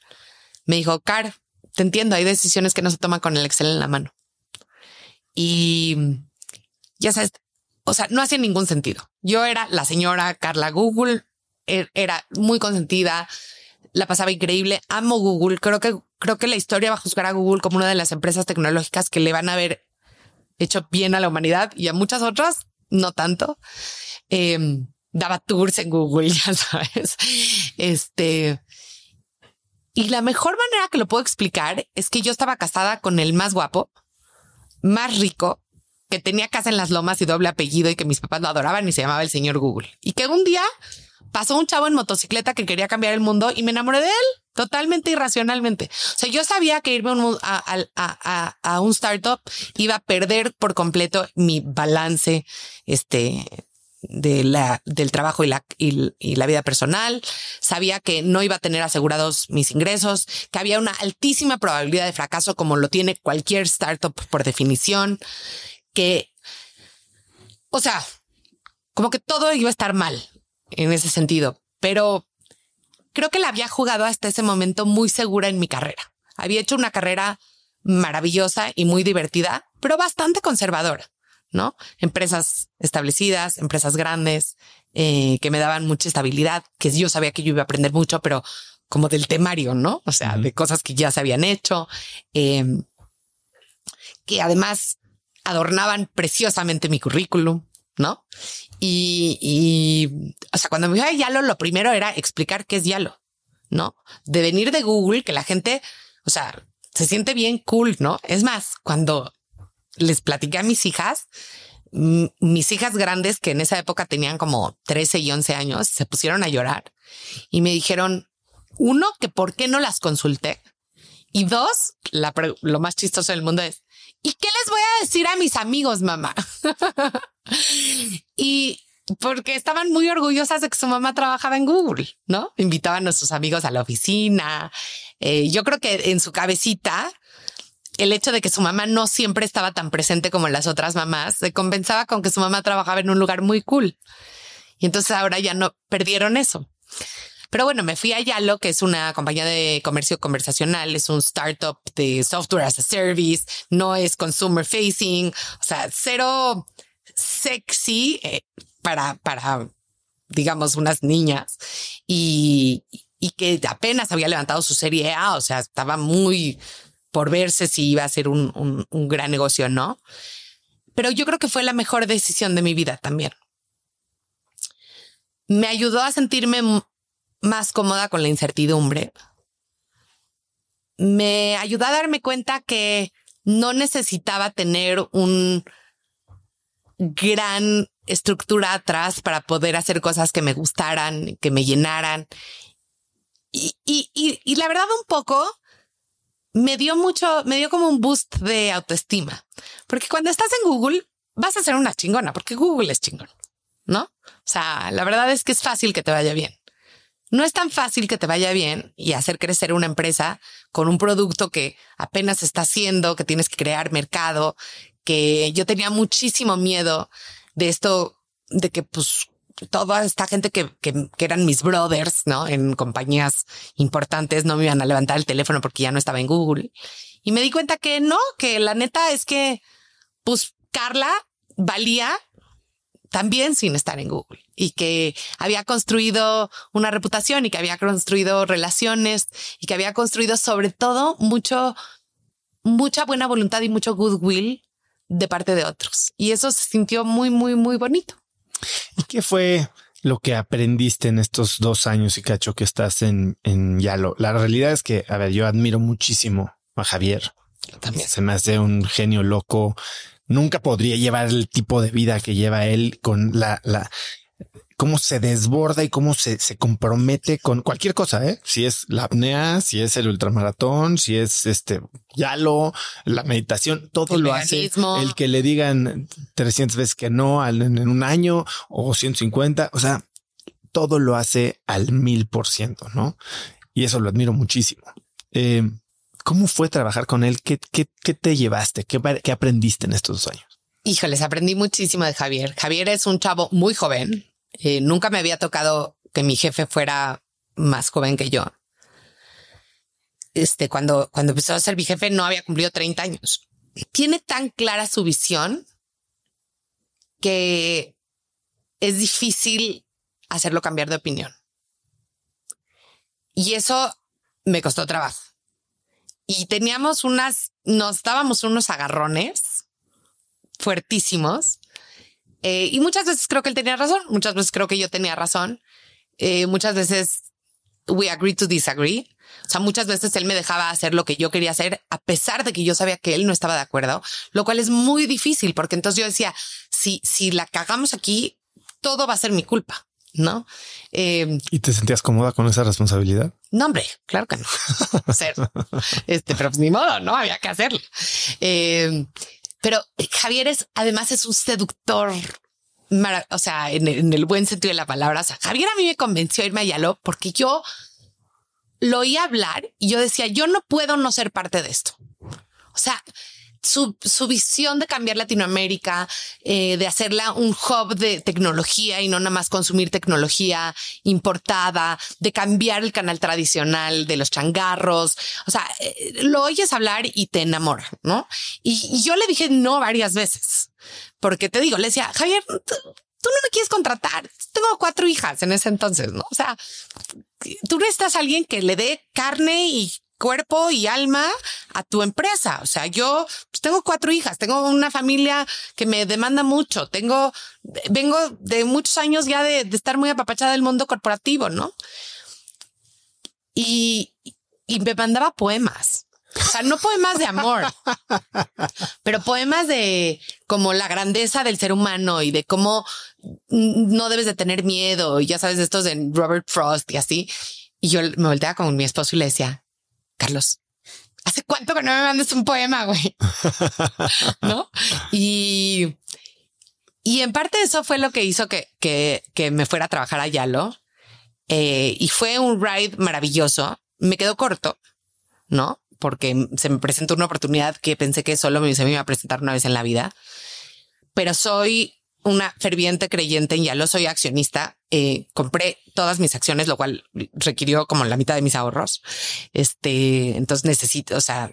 me dijo, Car, te entiendo, hay decisiones que no se toman con el Excel en la mano. Y ya sabes, o sea, no hacía ningún sentido. Yo era la señora Carla Google, er, era muy consentida, la pasaba increíble, amo Google, creo que creo que la historia va a juzgar a Google como una de las empresas tecnológicas que le van a haber hecho bien a la humanidad y a muchas otras no tanto. Em, daba tours en Google, ya sabes. Este y la mejor manera que lo puedo explicar es que yo estaba casada con el más guapo, más rico, que tenía casa en las lomas y doble apellido y que mis papás lo adoraban y se llamaba el señor Google. Y que un día pasó un chavo en motocicleta que quería cambiar el mundo y me enamoré de él. totalmente irracionalmente. O sea, yo sabía que irme a, a, a, un startup iba a perder por completo mi balance, este, de la, del trabajo y la, y, la vida personal. Sabía que no iba a tener asegurados mis ingresos, que había una altísima probabilidad de fracaso como lo tiene cualquier startup por definición, que, o sea, como que todo iba a estar mal en ese sentido, pero creo que la había jugado hasta ese momento muy segura en mi carrera. Había hecho una carrera maravillosa y muy divertida, pero bastante conservadora. ¿no? Empresas establecidas, empresas grandes, eh, que me daban mucha estabilidad, que yo sabía que yo iba a aprender mucho, pero como del temario, ¿no? O sea, de cosas que ya se habían hecho, em, que además adornaban preciosamente mi currículum, ¿no? Y, y, o sea, cuando me iba a Yalo, lo primero era explicar qué es Yalo, ¿no? De venir de Google, que la gente, o sea, se siente bien cool, ¿no? Es más, cuando les platiqué a mis hijas, mis hijas grandes que en esa época tenían como 13 y 11 años, se pusieron a llorar y me dijeron, uno, que por qué no las consulté. Y dos, lo más chistoso del mundo es, ¿y qué les voy a decir a mis amigos, mamá? y porque estaban muy orgullosas de que su mamá trabajaba en Google, ¿no? Invitaban a sus amigos a la oficina. Eh, yo creo que en su cabecita el hecho de que su mamá no siempre estaba tan presente como las otras mamás, se compensaba con que su mamá trabajaba en un lugar muy cool. Y entonces ahora ya no perdieron eso. Pero bueno, me fui a Yalo, que es una compañía de comercio conversacional, es un startup de software as a service, no es consumer facing, o sea, cero sexy eh, para, para, digamos, unas niñas y, y que apenas había levantado su serie A, o sea, estaba muy, por verse si iba a ser un, un, gran negocio o no. Pero yo creo que fue la mejor decisión de mi vida también. Me ayudó a sentirme más cómoda con la incertidumbre. Me ayudó a darme cuenta que no necesitaba tener un gran estructura atrás para poder hacer cosas que me gustaran, que me llenaran. Y, y, la verdad un poco me dio mucho, me dio como un boost de autoestima. Porque cuando estás en Google, vas a ser una chingona, porque Google es chingón, ¿no? O sea, la verdad es que es fácil que te vaya bien. No es tan fácil que te vaya bien y hacer crecer una empresa con un producto que apenas está haciendo, que tienes que crear mercado, que yo tenía muchísimo miedo de esto, de que pues toda esta gente que, que, eran mis brothers, ¿no? En compañías importantes no me iban a levantar el teléfono porque ya no estaba en Google. Y me di cuenta que no, que la neta es que, pues, Carla valía también sin estar en Google y que había construido una reputación y que había construido relaciones y que había construido sobre todo mucho, mucha buena voluntad y mucho goodwill de parte de otros. Y eso se sintió muy, muy, muy bonito. ¿Y qué fue lo que aprendiste en estos dos años y cacho que estás en, en Yalo? La realidad es que, a ver, yo admiro muchísimo a Javier. También se me hace un genio loco. Nunca podría llevar el tipo de vida que lleva él con la, la, cómo se desborda y cómo se, se compromete con cualquier cosa, ¿eh? Si es la apnea, si es el ultramaratón, si es este yalo, la meditación, todo lo hace. El que le digan 300 veces que no en, un año o 150, o sea, todo lo hace al mil por ciento, ¿no? Y eso lo admiro muchísimo. Eh, ¿Cómo fue trabajar con él? ¿Qué, qué, qué te llevaste? ¿Qué, ¿Qué aprendiste en estos dos años? Híjoles, aprendí muchísimo de Javier. Javier es un chavo muy joven, eh, nunca me había tocado que mi jefe fuera más joven que yo. Este, cuando, cuando empezó a ser mi jefe, no había cumplido 30 años. Tiene tan clara su visión que es difícil hacerlo cambiar de opinión. Y eso me costó trabajo. Y teníamos unas, nos dábamos unos agarrones fuertísimos eh, y muchas veces creo que él tenía razón, muchas veces creo que yo tenía razón, eh, muchas veces we agree to disagree. O sea, muchas veces él me dejaba hacer lo que yo quería hacer, a pesar de que yo sabía que él no estaba de acuerdo, lo cual es muy difícil, porque entonces yo decía, si, si la cagamos aquí, todo va a ser mi culpa. ¿no? Eh, ¿Y te sentías cómoda con esa responsabilidad? No, hombre, claro que no. Este, pero pues ni modo, no había que hacerlo. Eh, pero Javier es, además es un seductor, o sea, en el, buen sentido de la palabra. O sea, Javier a mí me convenció a irme a Yalo porque yo lo oía hablar y yo decía, yo no puedo no ser parte de esto. O sea, su, su, visión de cambiar Latinoamérica, eh, de hacerla un hub de tecnología y no nada más consumir tecnología importada, de cambiar el canal tradicional de los changarros. O sea, eh, lo oyes hablar y te enamora, ¿no? Y, yo le dije no varias veces, porque te digo, le decía, Javier, tú, no me quieres contratar. Tengo cuatro hijas en ese entonces, ¿no? O sea, tú necesitas a alguien que le dé carne y cuerpo y alma a tu empresa. O sea, yo pues, tengo cuatro hijas, tengo una familia que me demanda mucho, tengo, vengo de muchos años ya de, estar muy apapachada del mundo corporativo, ¿no? Y, me mandaba poemas. O sea, no poemas de amor, pero poemas de como la grandeza del ser humano y de cómo no debes de tener miedo. Y ya sabes, estos de Robert Frost y así. Y yo me volteaba con mi esposo y le decía, Carlos, ¿hace cuánto que no me mandes un poema, güey? ¿No? Y, y en parte eso fue lo que hizo que, que, que me fuera a trabajar a Yalo. Eh, y fue un ride maravilloso. Me quedó corto, ¿no? Porque se me presentó una oportunidad que pensé que solo me, se me iba a presentar una vez en la vida. Pero soy una ferviente creyente en Yalo, soy accionista. Eh, compré todas mis acciones, lo cual requirió como la mitad de mis ahorros. Este, entonces necesito, o sea,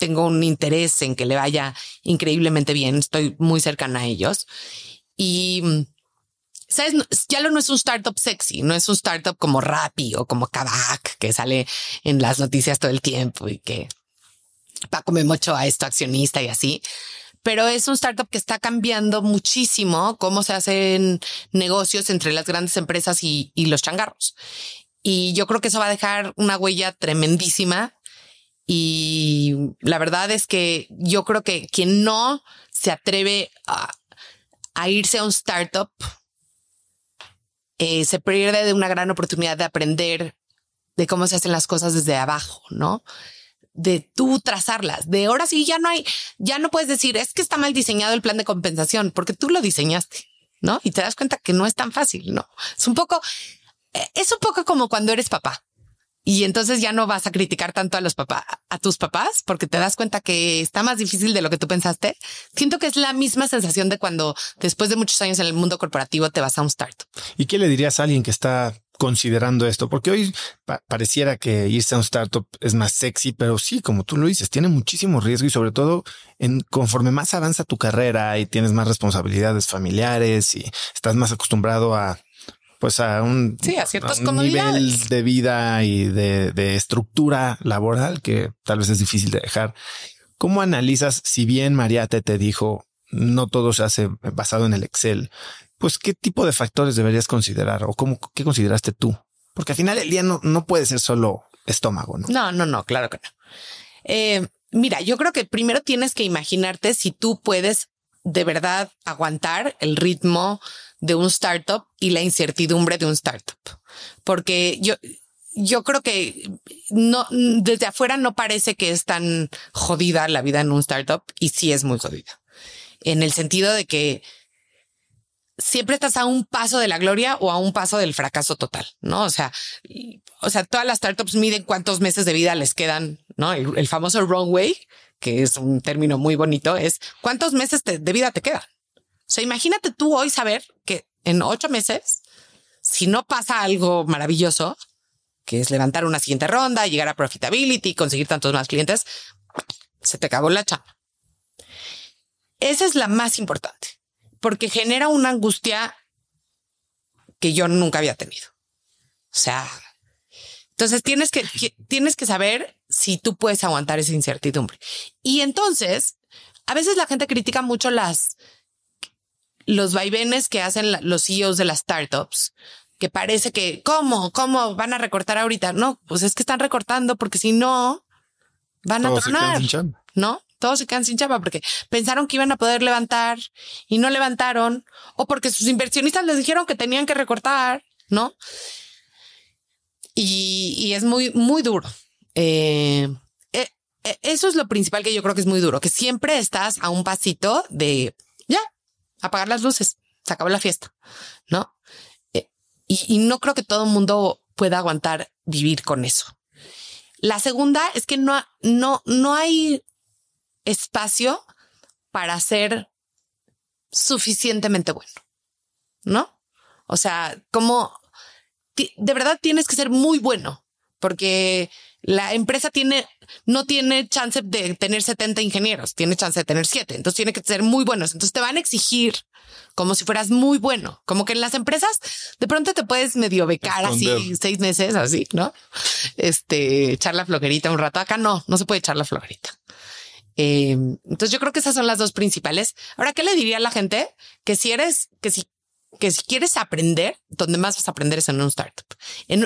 tengo un interés en que le vaya increíblemente bien. Estoy muy cercana a ellos y sabes, Yalo no es un startup sexy, no es un startup como Rappi o como Kavak que sale en las noticias todo el tiempo y que comer mucho a esto accionista y así pero es un startup que está cambiando muchísimo cómo se hacen negocios entre las grandes empresas y, los changarros. Y yo creo que eso va a dejar una huella tremendísima. Y la verdad es que yo creo que quien no se atreve a, irse a un startup eh, se pierde de una gran oportunidad de aprender de cómo se hacen las cosas desde abajo, ¿no? De tú trazarlas. De ahora sí ya no hay, ya no puedes decir es que está mal diseñado el plan de compensación porque tú lo diseñaste, ¿no? Y te das cuenta que no es tan fácil, ¿no? Es un poco, eh, es un poco como cuando eres papá. Y entonces ya no vas a criticar tanto a los papás, a tus papás, porque te das cuenta que está más difícil de lo que tú pensaste. Siento que es la misma sensación de cuando después de muchos años en el mundo corporativo te vas a un startup. ¿Y qué le dirías a alguien que está considerando esto? Porque hoy pareciera que irse a un startup es más sexy, pero sí, como tú lo dices, tiene muchísimo riesgo y sobre todo en conforme más avanza tu carrera y tienes más responsabilidades familiares y estás más acostumbrado a pues a un, sí, a ciertos nivel de vida y de, de estructura laboral que tal vez es difícil de dejar. ¿Cómo analizas si bien Mariate te dijo no todo se hace basado en el Excel? Pues qué tipo de factores deberías considerar o cómo, qué consideraste tú? Porque al final el día no, no puede ser solo estómago, ¿no? No, no, no, claro que no. Eh, mira, yo creo que primero tienes que imaginarte si tú puedes de verdad aguantar el ritmo de un startup y la incertidumbre de un startup. Porque yo, yo creo que no, desde afuera no parece que es tan jodida la vida en un startup y sí es muy jodida. En el sentido de que siempre estás a un paso de la gloria o a un paso del fracaso total, ¿no? O sea, o sea, todas las startups miden cuántos meses de vida les quedan, ¿no? El, famoso wrong way, que es un término muy bonito, es cuántos meses de vida te quedan. O sea, imagínate tú hoy saber que en ocho meses, si no pasa algo maravilloso, que es levantar una siguiente ronda, llegar a profitability, conseguir tantos más clientes, se te acabó la chamba. Esa es la más importante porque genera una angustia que yo nunca había tenido. O sea, entonces tienes que, tienes que saber si tú puedes aguantar esa incertidumbre. Y entonces, a veces la gente critica mucho las, los vaivenes que hacen los CEOs de las startups, que parece que, ¿cómo? ¿Cómo van a recortar ahorita? No, pues es que están recortando porque si no, van a tronar, ¿no? Todos se quedan sin chamba porque pensaron que iban a poder levantar y no levantaron o porque sus inversionistas les dijeron que tenían que recortar, ¿no? Y, es muy, muy duro. Eh, eh, eh, eso es lo principal que yo creo que es muy duro, que siempre estás a un pasito de ya apagar las luces, se acabó la fiesta, ¿no? y, y no creo que todo el mundo pueda aguantar vivir con eso. La segunda es que no, no, no hay espacio para ser suficientemente bueno, ¿no? O sea, como de verdad tienes que ser muy bueno porque la empresa tiene, no tiene chance de tener 70 ingenieros, tiene chance de tener 7. Entonces tiene que ser muy buenos. Entonces te van a exigir como si fueras muy bueno. Como que en las empresas de pronto te puedes medio becar así seis meses, así, ¿no? Este, echar la flojerita un rato. Acá no, no se puede echar la flojerita. Eh, entonces yo creo que esas son las dos principales. Ahora, ¿qué le diría a la gente? Que si eres, que si que si quieres aprender, donde más vas a aprender es en un startup.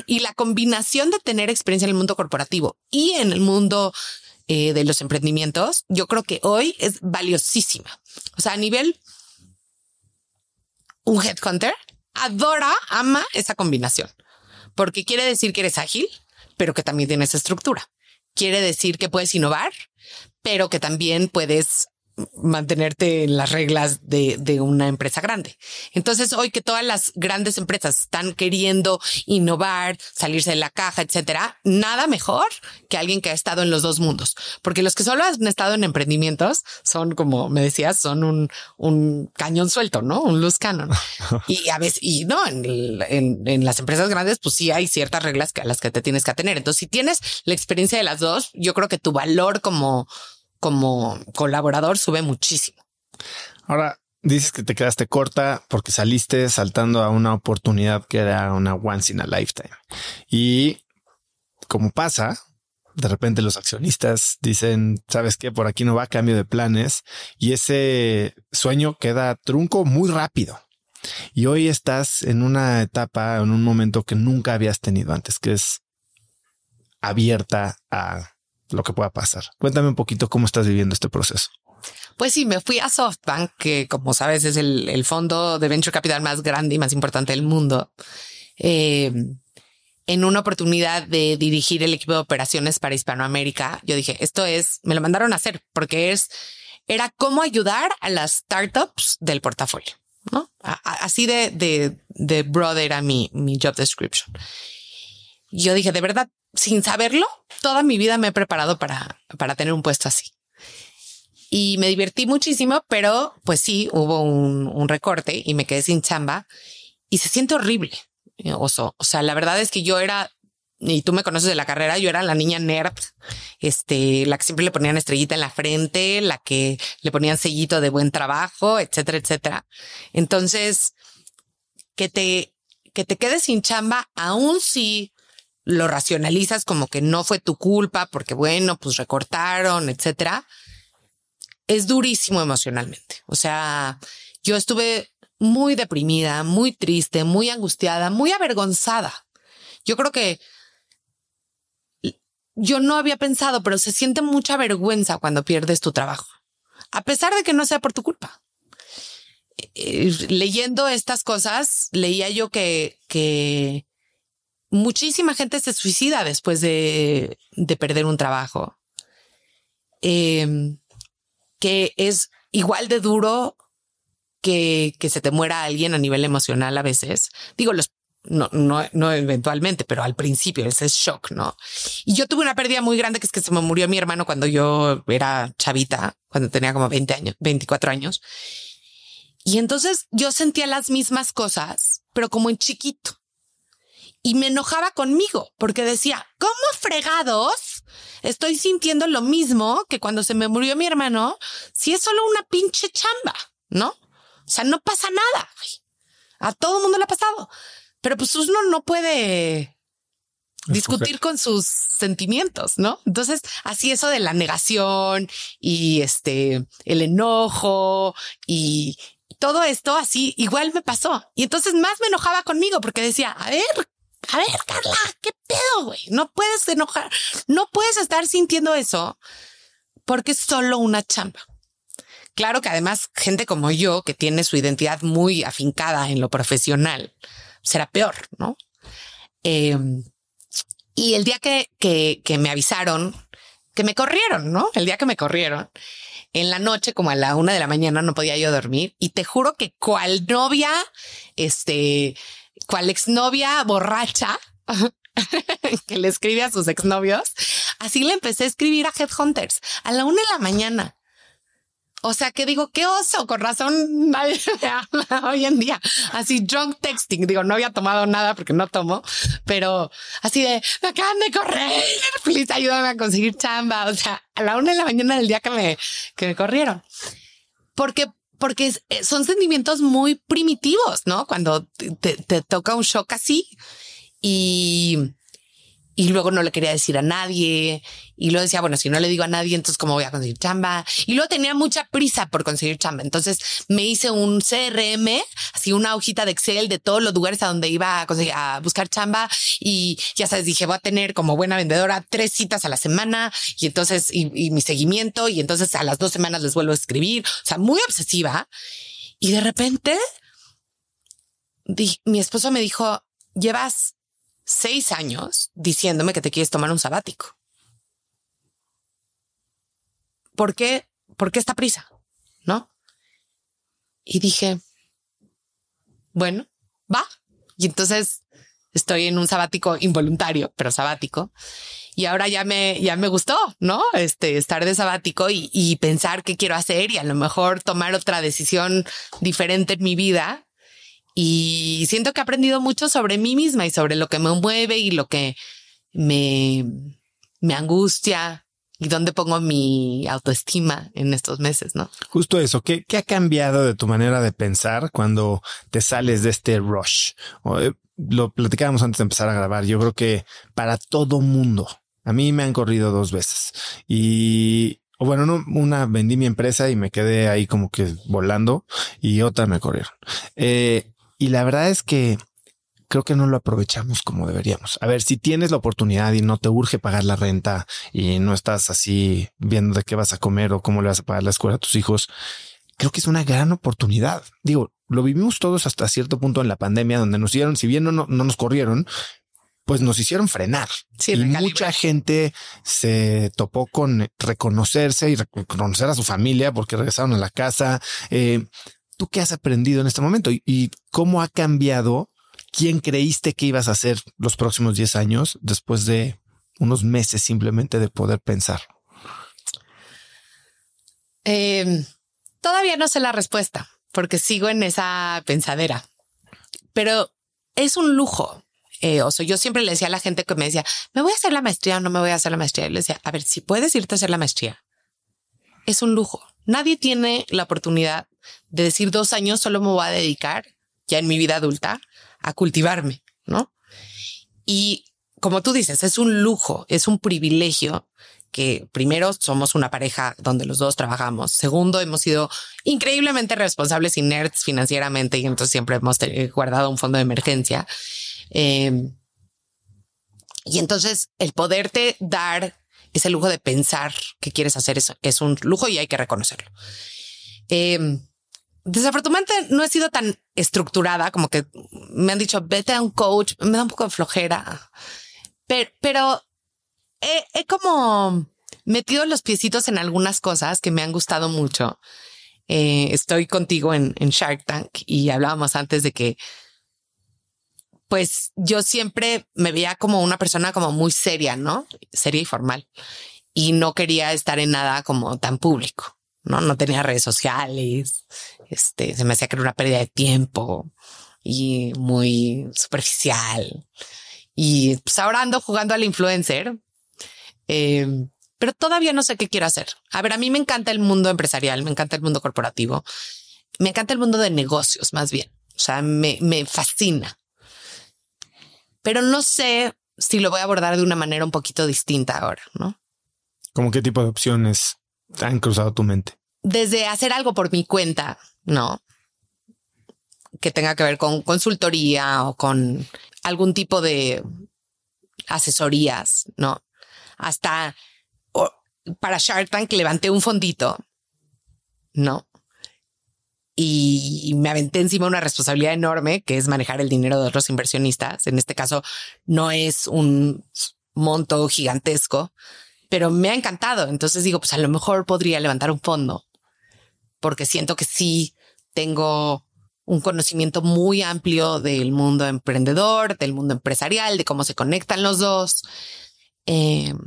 y la combinación de tener experiencia en el mundo corporativo y en el mundo eh, de los emprendimientos, yo creo que hoy es valiosísima. O sea, a nivel un headhunter adora, ama esa combinación, porque quiere decir que eres ágil, pero que también tienes estructura. Quiere decir que puedes innovar, pero que también puedes mantenerte en las reglas de, de, una empresa grande. Entonces, hoy que todas las grandes empresas están queriendo innovar, salirse de la caja, etcétera, nada mejor que alguien que ha estado en los dos mundos. Porque los que solo han estado en emprendimientos son, como me decías, son un, un cañón suelto, ¿no? Un luz canon. y a veces, y no, en, en, en, las empresas grandes, pues sí hay ciertas reglas que a las que te tienes que atener. Entonces, si tienes la experiencia de las dos, yo creo que tu valor como como colaborador sube muchísimo. Ahora, dices que te quedaste corta porque saliste saltando a una oportunidad que era una once in a lifetime. Y como pasa, de repente los accionistas dicen, sabes qué, por aquí no va cambio de planes y ese sueño queda trunco muy rápido. Y hoy estás en una etapa, en un momento que nunca habías tenido antes, que es abierta a lo que pueda pasar. Cuéntame un poquito cómo estás viviendo este proceso. Pues sí, me fui a SoftBank, que como sabes es el, fondo de venture capital más grande y más importante del mundo, eh, en una oportunidad de dirigir el equipo de operaciones para Hispanoamérica. Yo dije, esto es, me lo mandaron a hacer porque es, era cómo ayudar a las startups del portafolio, ¿no? así de, de, de broad era mi, mi job description. Yo dije, de verdad, sin saberlo, toda mi vida me he preparado para, para tener un puesto así. Y me divertí muchísimo, pero pues sí, hubo un, recorte y me quedé sin chamba y se siente horrible. Oso. O sea, la verdad es que yo era, y tú me conoces de la carrera, yo era la niña nerd, este, la que siempre le ponían estrellita en la frente, la que le ponían sellito de buen trabajo, etcétera, etcétera. Entonces, que te, que te quedes sin chamba, aún si lo racionalizas como que no fue tu culpa porque bueno, pues recortaron, etcétera, es durísimo emocionalmente. O sea, yo estuve muy deprimida, muy triste, muy angustiada, muy avergonzada. Yo creo que yo no había pensado, pero se siente mucha vergüenza cuando pierdes tu trabajo, a pesar de que no sea por tu culpa. Eh, leyendo estas cosas, leía yo que, que muchísima gente se suicida después de, perder un trabajo. Em, que es igual de duro que, que se te muera alguien a nivel emocional a veces. Digo, los no, no, no eventualmente, pero al principio ese es shock, ¿no? Y yo tuve una pérdida muy grande que es que se me murió mi hermano cuando yo era chavita, cuando tenía como 20 años, 24 años. Y entonces yo sentía las mismas cosas, pero como en chiquito y me enojaba conmigo porque decía, ¿cómo fregados estoy sintiendo lo mismo que cuando se me murió mi hermano si es solo una pinche chamba, ¿no? O sea, no pasa nada. A todo el mundo le ha pasado. Pero pues uno no puede discutir con sus sentimientos, ¿no? Entonces, así eso de la negación y este, el enojo y todo esto así igual me pasó. Y entonces más me enojaba conmigo porque decía, a ver, a ver, Carla, ¿qué pedo, güey? No puedes enojar, no puedes estar sintiendo eso porque es solo una chamba. Claro que además gente como yo, que tiene su identidad muy afincada en lo profesional, será peor, ¿no? Em, y el día que, que, que me avisaron, que me corrieron, ¿no? El día que me corrieron, en la noche, como a la una de la mañana, no podía yo dormir. Y te juro que cual novia, este, cual exnovia borracha, que le escribe a sus exnovios, así le empecé a escribir a Headhunters a la una de la mañana. O sea, que digo, qué oso, con razón nadie me habla hoy en día. Así drunk texting, digo, no había tomado nada porque no tomo, pero así de, me acaban de correr, please ayúdame a conseguir chamba. O sea, a la una de la mañana del día que me, que me corrieron. Porque porque son sentimientos muy primitivos, ¿no? Cuando te, te, toca un shock así y, y luego no le quería decir a nadie y luego decía, bueno, si no le digo a nadie, entonces cómo voy a conseguir chamba. Y luego tenía mucha prisa por conseguir chamba. Entonces me hice un CRM, así una hojita de Excel de todos los lugares a donde iba a, conseguir, a buscar chamba y ya sabes, dije, voy a tener como buena vendedora tres citas a la semana y entonces y, mi seguimiento y entonces a las dos semanas les vuelvo a escribir. O sea, muy obsesiva. Y de repente mi esposo me dijo, llevas seis años diciéndome que te quieres tomar un sabático. ¿Por qué? ¿Por qué esta prisa? ¿No? Y dije, bueno, va. Y entonces estoy en un sabático involuntario, pero sabático. Y ahora ya me, ya me gustó, ¿no? Este, estar de sabático y, y pensar qué quiero hacer y a lo mejor tomar otra decisión diferente en mi vida y siento que he aprendido mucho sobre mí misma y sobre lo que me mueve y lo que me, me angustia y dónde pongo mi autoestima en estos meses, ¿no? Justo eso, ¿qué, qué ha cambiado de tu manera de pensar cuando te sales de este rush? Eh, lo platicábamos antes de empezar a grabar. Yo creo que para todo mundo, a mí me han corrido dos veces y bueno, no, una vendí mi empresa y me quedé ahí como que volando y otra me corrieron. Eh, y la verdad es que creo que no lo aprovechamos como deberíamos. A ver, si tienes la oportunidad y no te urge pagar la renta y no estás así viendo de qué vas a comer o cómo le vas a pagar la escuela a tus hijos, creo que es una gran oportunidad. Digo, lo vivimos todos hasta cierto punto en la pandemia donde nos hicieron, si bien no, no, nos corrieron, pues nos hicieron frenar. y mucha gente se topó con reconocerse y reconocer a su familia porque regresaron a la casa. Eh, ¿Tú qué has aprendido en este momento y, cómo ha cambiado? ¿Quién creíste que ibas a ser los próximos 10 años después de unos meses simplemente de poder pensar? Em, todavía no sé la respuesta porque sigo en esa pensadera, pero es un lujo. Eh, o yo siempre le decía a la gente que me decía, ¿me voy a hacer la maestría o no me voy a hacer la maestría? Y le decía, a ver, si puedes irte a hacer la maestría, es un lujo. Nadie tiene la oportunidad de decir dos años solo me voy a dedicar ya en mi vida adulta a cultivarme, ¿no? Y como tú dices, es un lujo, es un privilegio que primero somos una pareja donde los dos trabajamos. Segundo, hemos sido increíblemente responsables y nerds financieramente y entonces siempre hemos guardado un fondo de emergencia. Em, y entonces el poderte dar ese lujo de pensar que quieres hacer es, es un lujo y hay que reconocerlo. Eh, desafortunadamente no he sido tan estructurada como que me han dicho vete a un coach, me da un poco de flojera, pero, he, como metido los piecitos en algunas cosas que me han gustado mucho. Eh, estoy contigo en, en Shark Tank y hablábamos antes de que pues yo siempre me veía como una persona como muy seria, ¿no? Seria y formal. Y no quería estar en nada como tan público, ¿no? No tenía redes sociales, este, se me hacía que era una pérdida de tiempo y muy superficial. Y pues ahora ando jugando al influencer, em, pero todavía no sé qué quiero hacer. A ver, a mí me encanta el mundo empresarial, me encanta el mundo corporativo, me encanta el mundo de negocios más bien. O sea, me, me fascina. Pero no sé si lo voy a abordar de una manera un poquito distinta ahora, ¿no? ¿Cómo qué tipo de opciones han cruzado tu mente? Desde hacer algo por mi cuenta, ¿no? Que tenga que ver con consultoría o con algún tipo de asesorías, ¿no? Hasta para Shark Tank levanté un fondito, ¿no? Y me aventé encima una responsabilidad enorme que es manejar el dinero de otros inversionistas. En este caso, no es un monto gigantesco, pero me ha encantado. Entonces digo, pues a lo mejor podría levantar un fondo porque siento que sí tengo un conocimiento muy amplio del mundo emprendedor, del mundo empresarial, de cómo se conectan los dos. Em,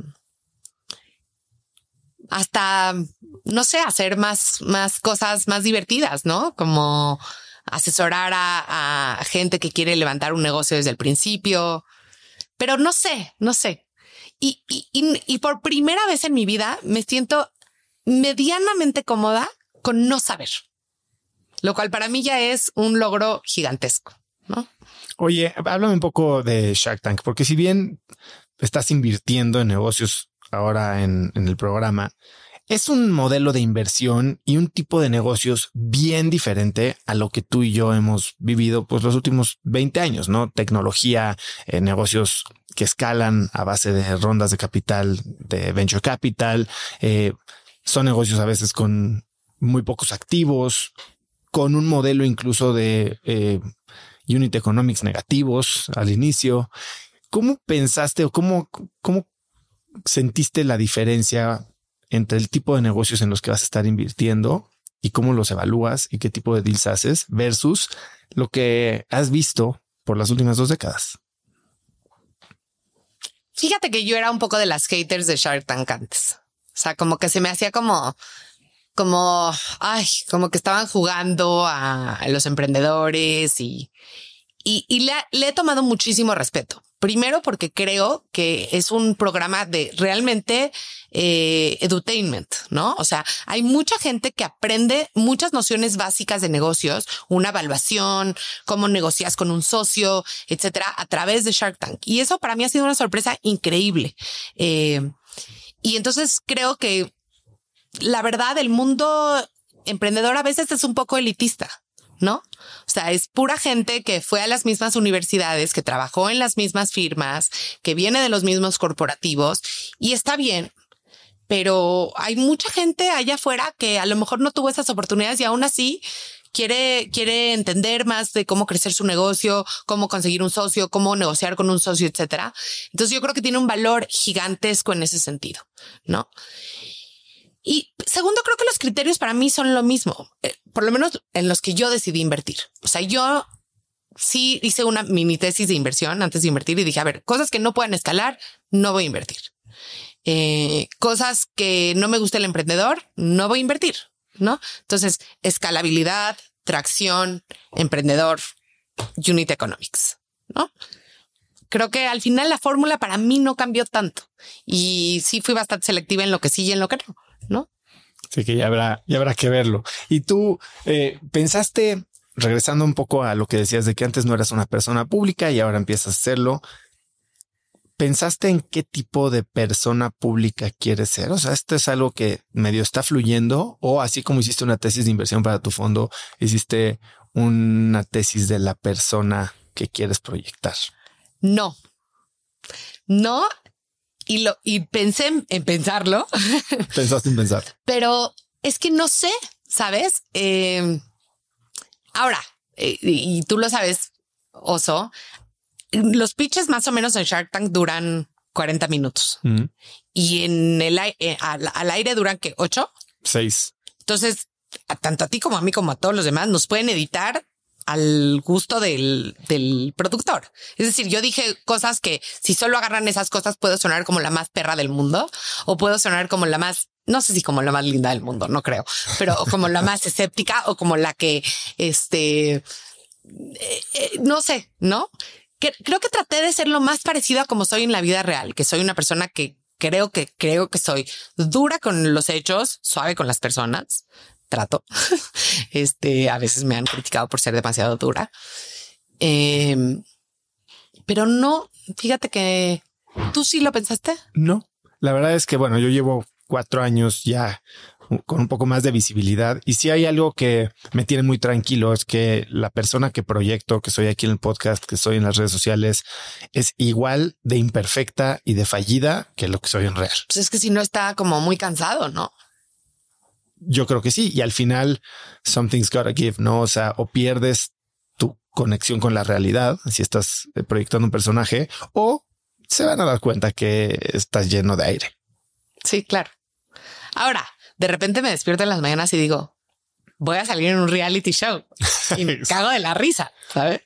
hasta, no sé, hacer más, más cosas más divertidas, ¿no? Como asesorar a, gente que quiere levantar un negocio desde el principio. Pero no sé, no sé. Y, y, y por primera vez en mi vida me siento medianamente cómoda con no saber lo cual para mí ya es un logro gigantesco, ¿no? Oye, háblame un poco de Shark Tank, porque si bien estás invirtiendo en negocios ahora en, el programa, es un modelo de inversión y un tipo de negocios bien diferente a lo que tú y yo hemos vivido pues los últimos 20 años, ¿no? Tecnología, eh, negocios que escalan a base de rondas de capital, de venture capital, eh, son negocios a veces con muy pocos activos, con un modelo incluso de eh, unit economics negativos al inicio. ¿Cómo pensaste o cómo, cómo sentiste la diferencia entre el tipo de negocios en los que vas a estar invirtiendo y cómo los evalúas y qué tipo de deals haces versus lo que has visto por las últimas dos décadas? Fíjate que yo era un poco de las haters de Shark Tank antes. O sea, como que se me hacía como, como, ay, como que estaban jugando a, los emprendedores y, y, le, he tomado muchísimo respeto. Primero porque creo que es un programa de realmente eh, edutainment, ¿no? O sea, hay mucha gente que aprende muchas nociones básicas de negocios, una evaluación, cómo negocias con un socio, etcétera, a través de Shark Tank. Y eso para mí ha sido una sorpresa increíble. Eh, y entonces creo que la verdad, el mundo emprendedor a veces es un poco elitista, ¿no? O sea, es pura gente que fue a las mismas universidades, que trabajó en las mismas firmas, que viene de los mismos corporativos y está bien. Pero hay mucha gente allá afuera que a lo mejor no tuvo esas oportunidades y aún así quiere, quiere entender más de cómo crecer su negocio, cómo conseguir un socio, cómo negociar con un socio, etcétera. Entonces yo creo que tiene un valor gigantesco en ese sentido, ¿no? Y segundo, creo que los criterios para mí son lo mismo, eh, por lo menos en los que yo decidí invertir. O sea, yo sí hice una mini tesis de inversión antes de invertir y dije, a ver, cosas que no puedan escalar, no voy a invertir. Eh, cosas que no me gusta el emprendedor, no voy a invertir, ¿no? Entonces, escalabilidad, tracción, emprendedor, unit economics, ¿no? Creo que al final la fórmula para mí no cambió tanto y sí fui bastante selectiva en lo que sí y en lo que no. ¿No? Así que ya habrá, ya habrá que verlo. Y tú eh, pensaste, regresando un poco a lo que decías de que antes no eras una persona pública y ahora empiezas a serlo. ¿Pensaste en qué tipo de persona pública quieres ser? O sea, esto es algo que medio está fluyendo o así como hiciste una tesis de inversión para tu fondo, hiciste una tesis de la persona que quieres proyectar. No, no, y lo y pensé en, pensarlo. Pensaste en pensar. Pero es que no sé, ¿sabes? Em, ahora, eh, y tú lo sabes, Oso, los pitches más o menos en Shark Tank duran 40 minutos y en el eh, al, al, aire duran que ocho, seis. Entonces, tanto a ti como a mí como a todos los demás nos pueden editar al gusto del, del productor. Es decir, yo dije cosas que si solo agarran esas cosas puedo sonar como la más perra del mundo o puedo sonar como la más no sé si como la más linda del mundo, no creo, pero como la más escéptica o como la que, este, eh, eh, no sé, ¿no? Que, creo que traté de ser lo más parecido a como soy en la vida real, que soy una persona que creo que creo que soy dura con los hechos, suave con las personas, trato. Este, a veces me han criticado por ser demasiado dura. Em, pero no, fíjate que tú sí lo pensaste. No, la verdad es que, bueno, yo llevo cuatro años ya con un poco más de visibilidad. Y si hay algo que me tiene muy tranquilo es que la persona que proyecto, que soy aquí en el podcast, que soy en las redes sociales, es igual de imperfecta y de fallida que lo que soy en real. Pues es que si no está como muy cansado, ¿no? Yo creo que sí. Y al final, something's gotta give, ¿no? O sea, o pierdes tu conexión con la realidad si estás eh, proyectando un personaje o se van a dar cuenta que estás lleno de aire. Sí, claro. Ahora, de repente me despierto en las mañanas y digo, voy a salir en un reality show y me cago de la risa, ¿sabes?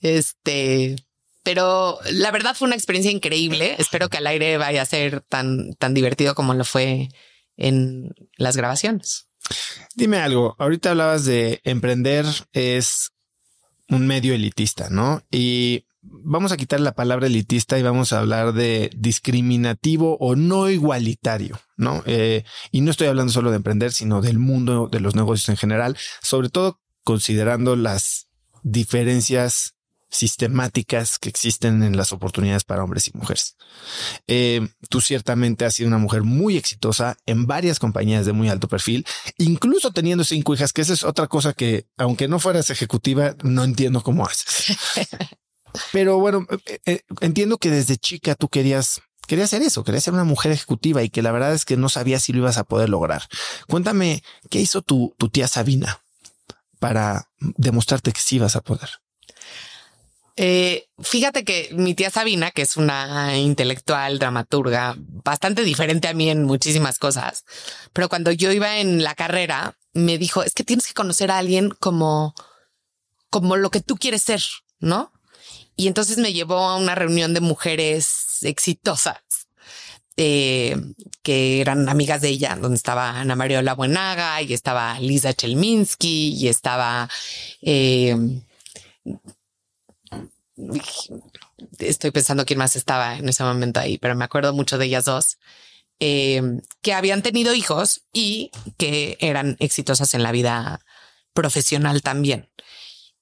Este, pero la verdad fue una experiencia increíble. Espero que al aire vaya a ser tan, tan divertido como lo fue en las grabaciones. Dime algo, ahorita hablabas de emprender es un medio elitista, ¿no? Y vamos a quitar la palabra elitista y vamos a hablar de discriminativo o no igualitario, ¿no? Eh, y no estoy hablando solo de emprender, sino del mundo de los negocios en general, sobre todo considerando las diferencias sistemáticas que existen en las oportunidades para hombres y mujeres. Eh, tú ciertamente has sido una mujer muy exitosa en varias compañías de muy alto perfil, incluso teniendo cinco hijas, que esa es otra cosa que, aunque no fueras ejecutiva, no entiendo cómo haces. Pero bueno, eh, eh, entiendo que desde chica tú querías querías hacer eso, querías ser una mujer ejecutiva y que la verdad es que no sabías si lo ibas a poder lograr. Cuéntame, ¿qué hizo tu, tu tía Sabina para demostrarte que sí ibas a poder? Eh, fíjate que mi tía Sabina, que es una intelectual, dramaturga, bastante diferente a mí en muchísimas cosas, pero cuando yo iba en la carrera, me dijo, es que tienes que conocer a alguien como, como lo que tú quieres ser, ¿no? Y entonces me llevó a una reunión de mujeres exitosas eh, que eran amigas de ella, donde estaba Ana María Buenaga y estaba Lisa Chelminsky y estaba eh, estoy pensando quién más estaba en ese momento ahí, pero me acuerdo mucho de ellas dos, eh, que habían tenido hijos y que eran exitosas en la vida profesional también.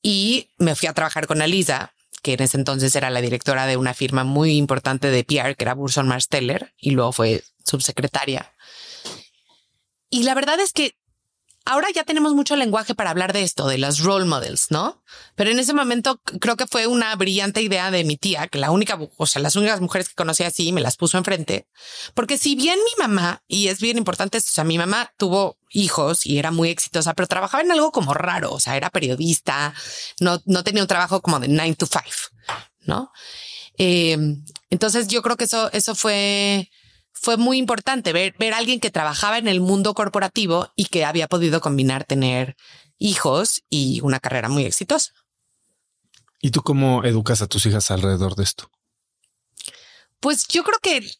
Y me fui a trabajar con Alisa, que en ese entonces era la directora de una firma muy importante de PR, que era Burson Marsteller, y luego fue subsecretaria. Y la verdad es que ahora ya tenemos mucho lenguaje para hablar de esto, de las role models, ¿no? Pero en ese momento creo que fue una brillante idea de mi tía, que la única, o sea, las únicas mujeres que conocí así me las puso enfrente. Porque si bien mi mamá, y es bien importante, o sea, mi mamá tuvo hijos y era muy exitosa, pero trabajaba en algo como raro, o sea, era periodista, no, no tenía un trabajo como de nine to five, ¿no? Eh, entonces yo creo que eso, eso fue, fue muy importante ver, ver a alguien que trabajaba en el mundo corporativo y que había podido combinar tener hijos y una carrera muy exitosa. ¿Y tú cómo educas a tus hijas alrededor de esto? Pues yo creo que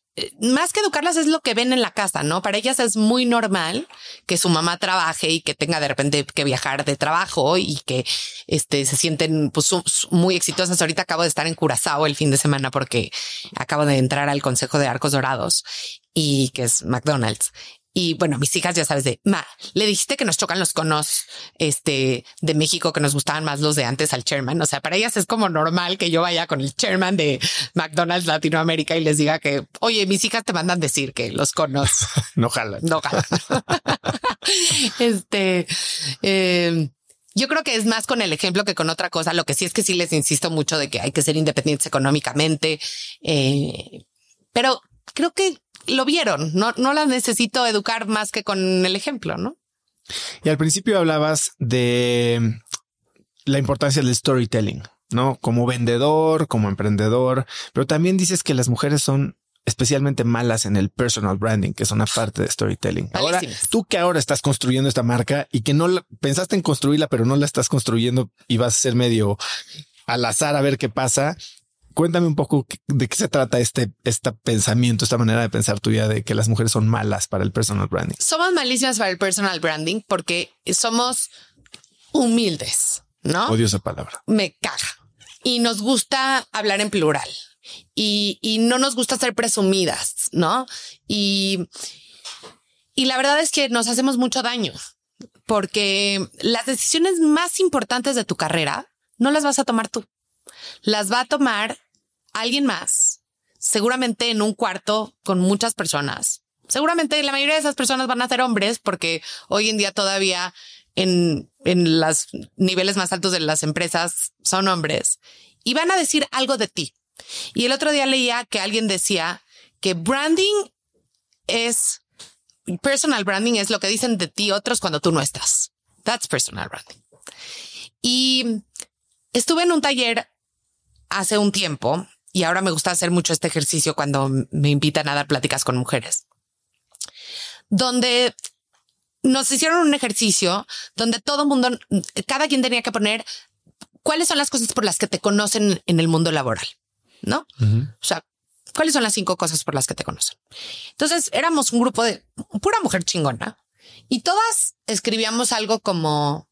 más que educarlas es lo que ven en la casa, ¿no? Para ellas es muy normal que su mamá trabaje y que tenga de repente que viajar de trabajo y que este, se sienten pues, muy exitosas. Ahorita acabo de estar en Curazao el fin de semana porque acabo de entrar al Consejo de Arcos Dorados y que es McDonald's. Y bueno, mis hijas ya sabes de, ma, le dijiste que nos chocan los conos este, de México, que nos gustaban más los de antes al chairman. O sea, para ellas es como normal que yo vaya con el chairman de McDonald's Latinoamérica y les diga que, oye, mis hijas te mandan decir que los conos no jalan. No jalan. este, eh, yo creo que es más con el ejemplo que con otra cosa. Lo que sí es que sí les insisto mucho de que hay que ser independientes económicamente. Eh, pero creo que lo vieron. No, no las necesito educar más que con el ejemplo, ¿no? Y al principio hablabas de la importancia del storytelling, ¿no? Como vendedor, como emprendedor, pero también dices que las mujeres son especialmente malas en el personal branding, que es una parte de storytelling. Ahora, tú que ahora estás construyendo esta marca y que no la, pensaste en construirla, pero no la estás construyendo y vas a ser medio al azar a ver qué pasa. Cuéntame un poco de qué se trata este, este pensamiento, esta manera de pensar tuya de que las mujeres son malas para el personal branding. Somos malísimas para el personal branding porque somos humildes, ¿no? Odio esa palabra. Me caga. Y nos gusta hablar en plural y, y no nos gusta ser presumidas, ¿no? Y, y la verdad es que nos hacemos mucho daño porque las decisiones más importantes de tu carrera no las vas a tomar tú. Las va a tomar alguien más, seguramente en un cuarto con muchas personas, Seguramente la mayoría de esas personas van a ser hombres porque hoy en día todavía en, en los niveles más altos de las empresas son hombres y van a decir algo de ti. Y el otro día leía que alguien decía que branding es personal branding es lo que dicen de ti otros cuando tú no estás. That's personal branding. Y estuve en un taller hace un tiempo y ahora me gusta hacer mucho este ejercicio cuando me invitan a dar pláticas con mujeres, donde nos hicieron un ejercicio donde todo el mundo, cada quien tenía que poner cuáles son las cosas por las que te conocen en el mundo laboral, ¿no? O sea, ¿cuáles son las cinco cosas por las que te conocen? Entonces éramos un grupo de pura mujer chingona y todas escribíamos algo como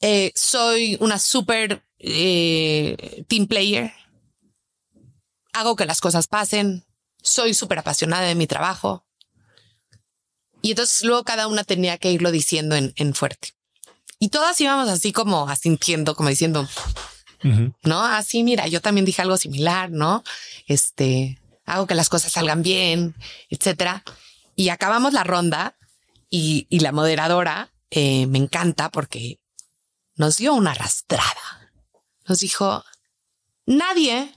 eh, soy una super eh, team player, hago que las cosas pasen, soy súper apasionada de mi trabajo. Y entonces luego cada una tenía que irlo diciendo en, en fuerte. Y todas íbamos así como asintiendo, como diciendo, no, así mira, yo también dije algo similar, ¿no? Este, hago que las cosas salgan bien, etcétera. Y acabamos la ronda y, y la moderadora eh, me encanta porque nos dio una arrastrada. Nos dijo, nadie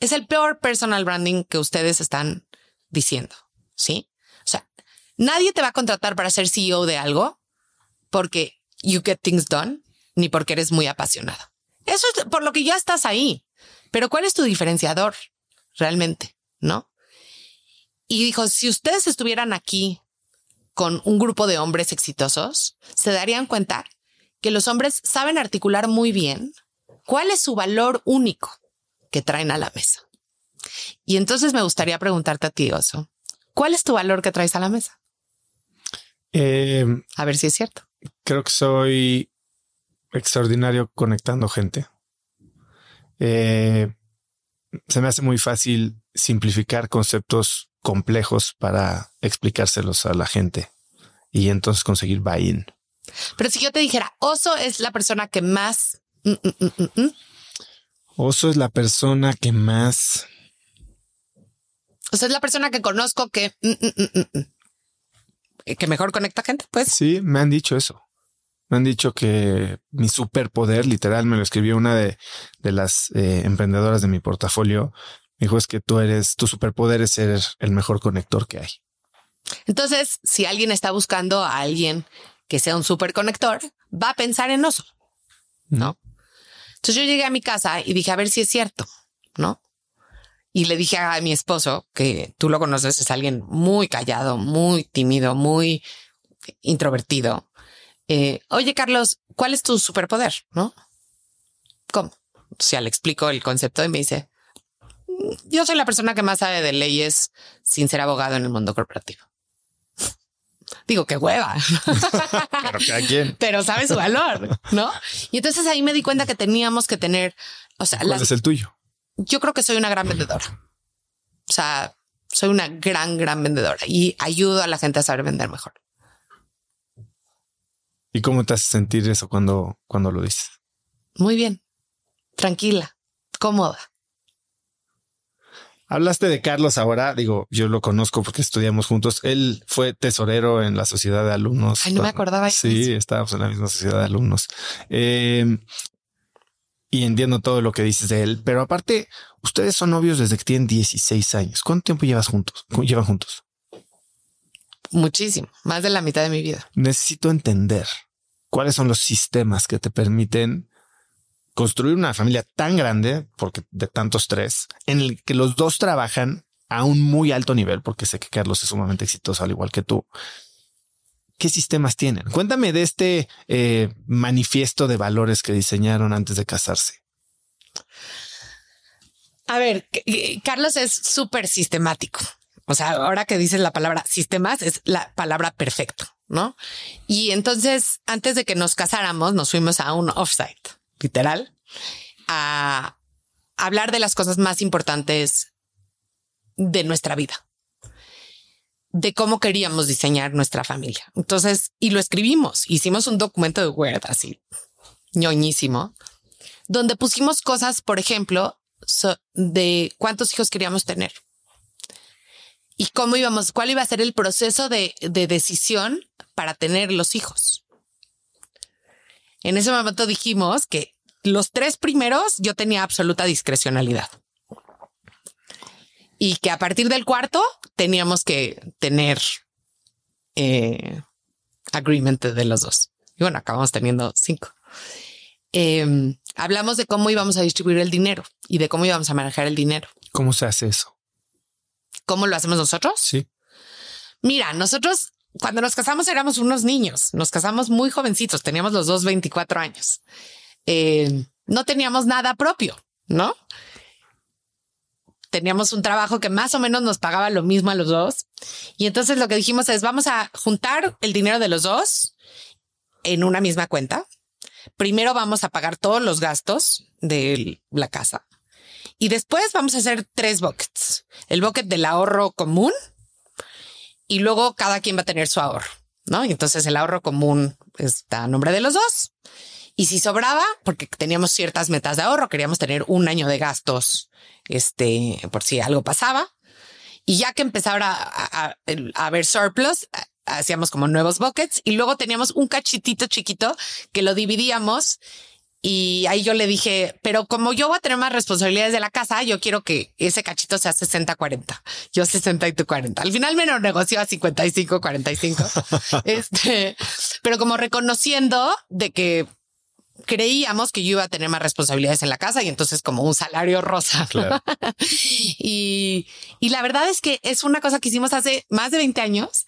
es el peor personal branding que ustedes están diciendo. Sí. O sea, nadie te va a contratar para ser CEO de algo porque you get things done, ni porque eres muy apasionado. Eso es por lo que ya estás ahí. Pero ¿cuál es tu diferenciador realmente? ¿No? Y dijo, si ustedes estuvieran aquí con un grupo de hombres exitosos, se darían cuenta que los hombres saben articular muy bien cuál es su valor único que traen a la mesa. Y entonces me gustaría preguntarte a ti, Oso, ¿cuál es tu valor que traes a la mesa? Eh, a ver si es cierto. Creo que soy extraordinario conectando gente. Eh, se me hace muy fácil simplificar conceptos complejos para explicárselos a la gente y entonces conseguir buy-in. Pero si yo te dijera, Oso es la persona que más... Mm, mm, mm, Oso es la persona que más... O sea, es la persona que conozco que... que mejor conecta gente, pues. Sí, me han dicho eso. Me han dicho que mi superpoder, literal, me lo escribió una de, de las eh, emprendedoras de mi portafolio. Me dijo es que tú eres, tu superpoder es ser el mejor conector que hay. Entonces, si alguien está buscando a alguien que sea un superconector, va a pensar en oso, ¿no? Entonces yo llegué a mi casa y dije, a ver si es cierto, ¿no? Y le dije a mi esposo, que tú lo conoces, es alguien muy callado, muy tímido, muy introvertido. Eh, oye, Carlos, ¿cuál es tu superpoder? ¿No? ¿Cómo? O sea, le explico el concepto y me dice, mm, yo soy la persona que más sabe de leyes sin ser abogado en el mundo corporativo. Digo, qué hueva. Pero, Pero sabe su valor, ¿no? Y entonces ahí me di cuenta que teníamos que tener, o sea, ¿cuál es el tuyo? Yo creo que soy una gran vendedora. O sea, soy una gran, gran vendedora y ayudo a la gente a saber vender mejor. ¿Y cómo te hace sentir eso cuando, cuando lo dices? Muy bien, tranquila, cómoda. Hablaste de Carlos ahora, digo, yo lo conozco porque estudiamos juntos. Él fue tesorero en la sociedad de alumnos. Ay, no me acordaba. Sí, estábamos en la misma sociedad de alumnos. Eh, y entiendo todo lo que dices de él, pero aparte, ustedes son novios desde que tienen 16 años. ¿Cuánto tiempo llevas juntos? ¿Llevan juntos? Muchísimo, más de la mitad de mi vida. Necesito entender cuáles son los sistemas que te permiten construir una familia tan grande, porque de tantos tres, en el que los dos trabajan a un muy alto nivel, porque sé que Carlos es sumamente exitoso, al igual que tú. ¿Qué sistemas tienen? Cuéntame de este eh, manifiesto de valores que diseñaron antes de casarse. A ver, Carlos es súper sistemático. O sea, ahora que dices la palabra sistemas es la palabra perfecto, ¿no? Y entonces, antes de que nos casáramos, nos fuimos a un offsite, literal, a hablar de las cosas más importantes de nuestra vida, de cómo queríamos diseñar nuestra familia. Entonces, y lo escribimos, hicimos un documento de Word así, ñoñísimo, donde pusimos cosas, por ejemplo, de cuántos hijos queríamos tener y cómo íbamos, cuál iba a ser el proceso de, de decisión para tener los hijos. En ese momento dijimos que los tres primeros yo tenía absoluta discrecionalidad. Y que a partir del cuarto teníamos que tener eh, agreement de los dos. Y bueno, acabamos teniendo cinco. Em, hablamos de cómo íbamos a distribuir el dinero y de cómo íbamos a manejar el dinero. ¿Cómo se hace eso? ¿Cómo lo hacemos nosotros? Sí. Mira, nosotros cuando nos casamos éramos unos niños, nos casamos muy jovencitos, teníamos los dos 24 años. Eh, no teníamos nada propio, ¿no? Teníamos un trabajo que más o menos nos pagaba lo mismo a los dos. Y entonces lo que dijimos es, vamos a juntar el dinero de los dos en una misma cuenta. Primero vamos a pagar todos los gastos de la casa. Y después vamos a hacer tres buckets. El bucket del ahorro común, y luego cada quien va a tener su ahorro, ¿no? Y entonces el ahorro común está a nombre de los dos. Y si sobraba, porque teníamos ciertas metas de ahorro, queríamos tener un año de gastos, este, por si algo pasaba. Y ya que empezara a, haber surplus, hacíamos como nuevos buckets y luego teníamos un cachitito chiquito que lo dividíamos y ahí yo le dije, pero como yo voy a tener más responsabilidades de la casa, yo quiero que ese cachito sea 60-40. Yo 60 y tú 40. Al final me lo negoció a 55-45. este, pero como reconociendo de que creíamos que yo iba a tener más responsabilidades en la casa y entonces como un salario rosa. Claro. y, y la verdad es que es una cosa que hicimos hace más de 20 años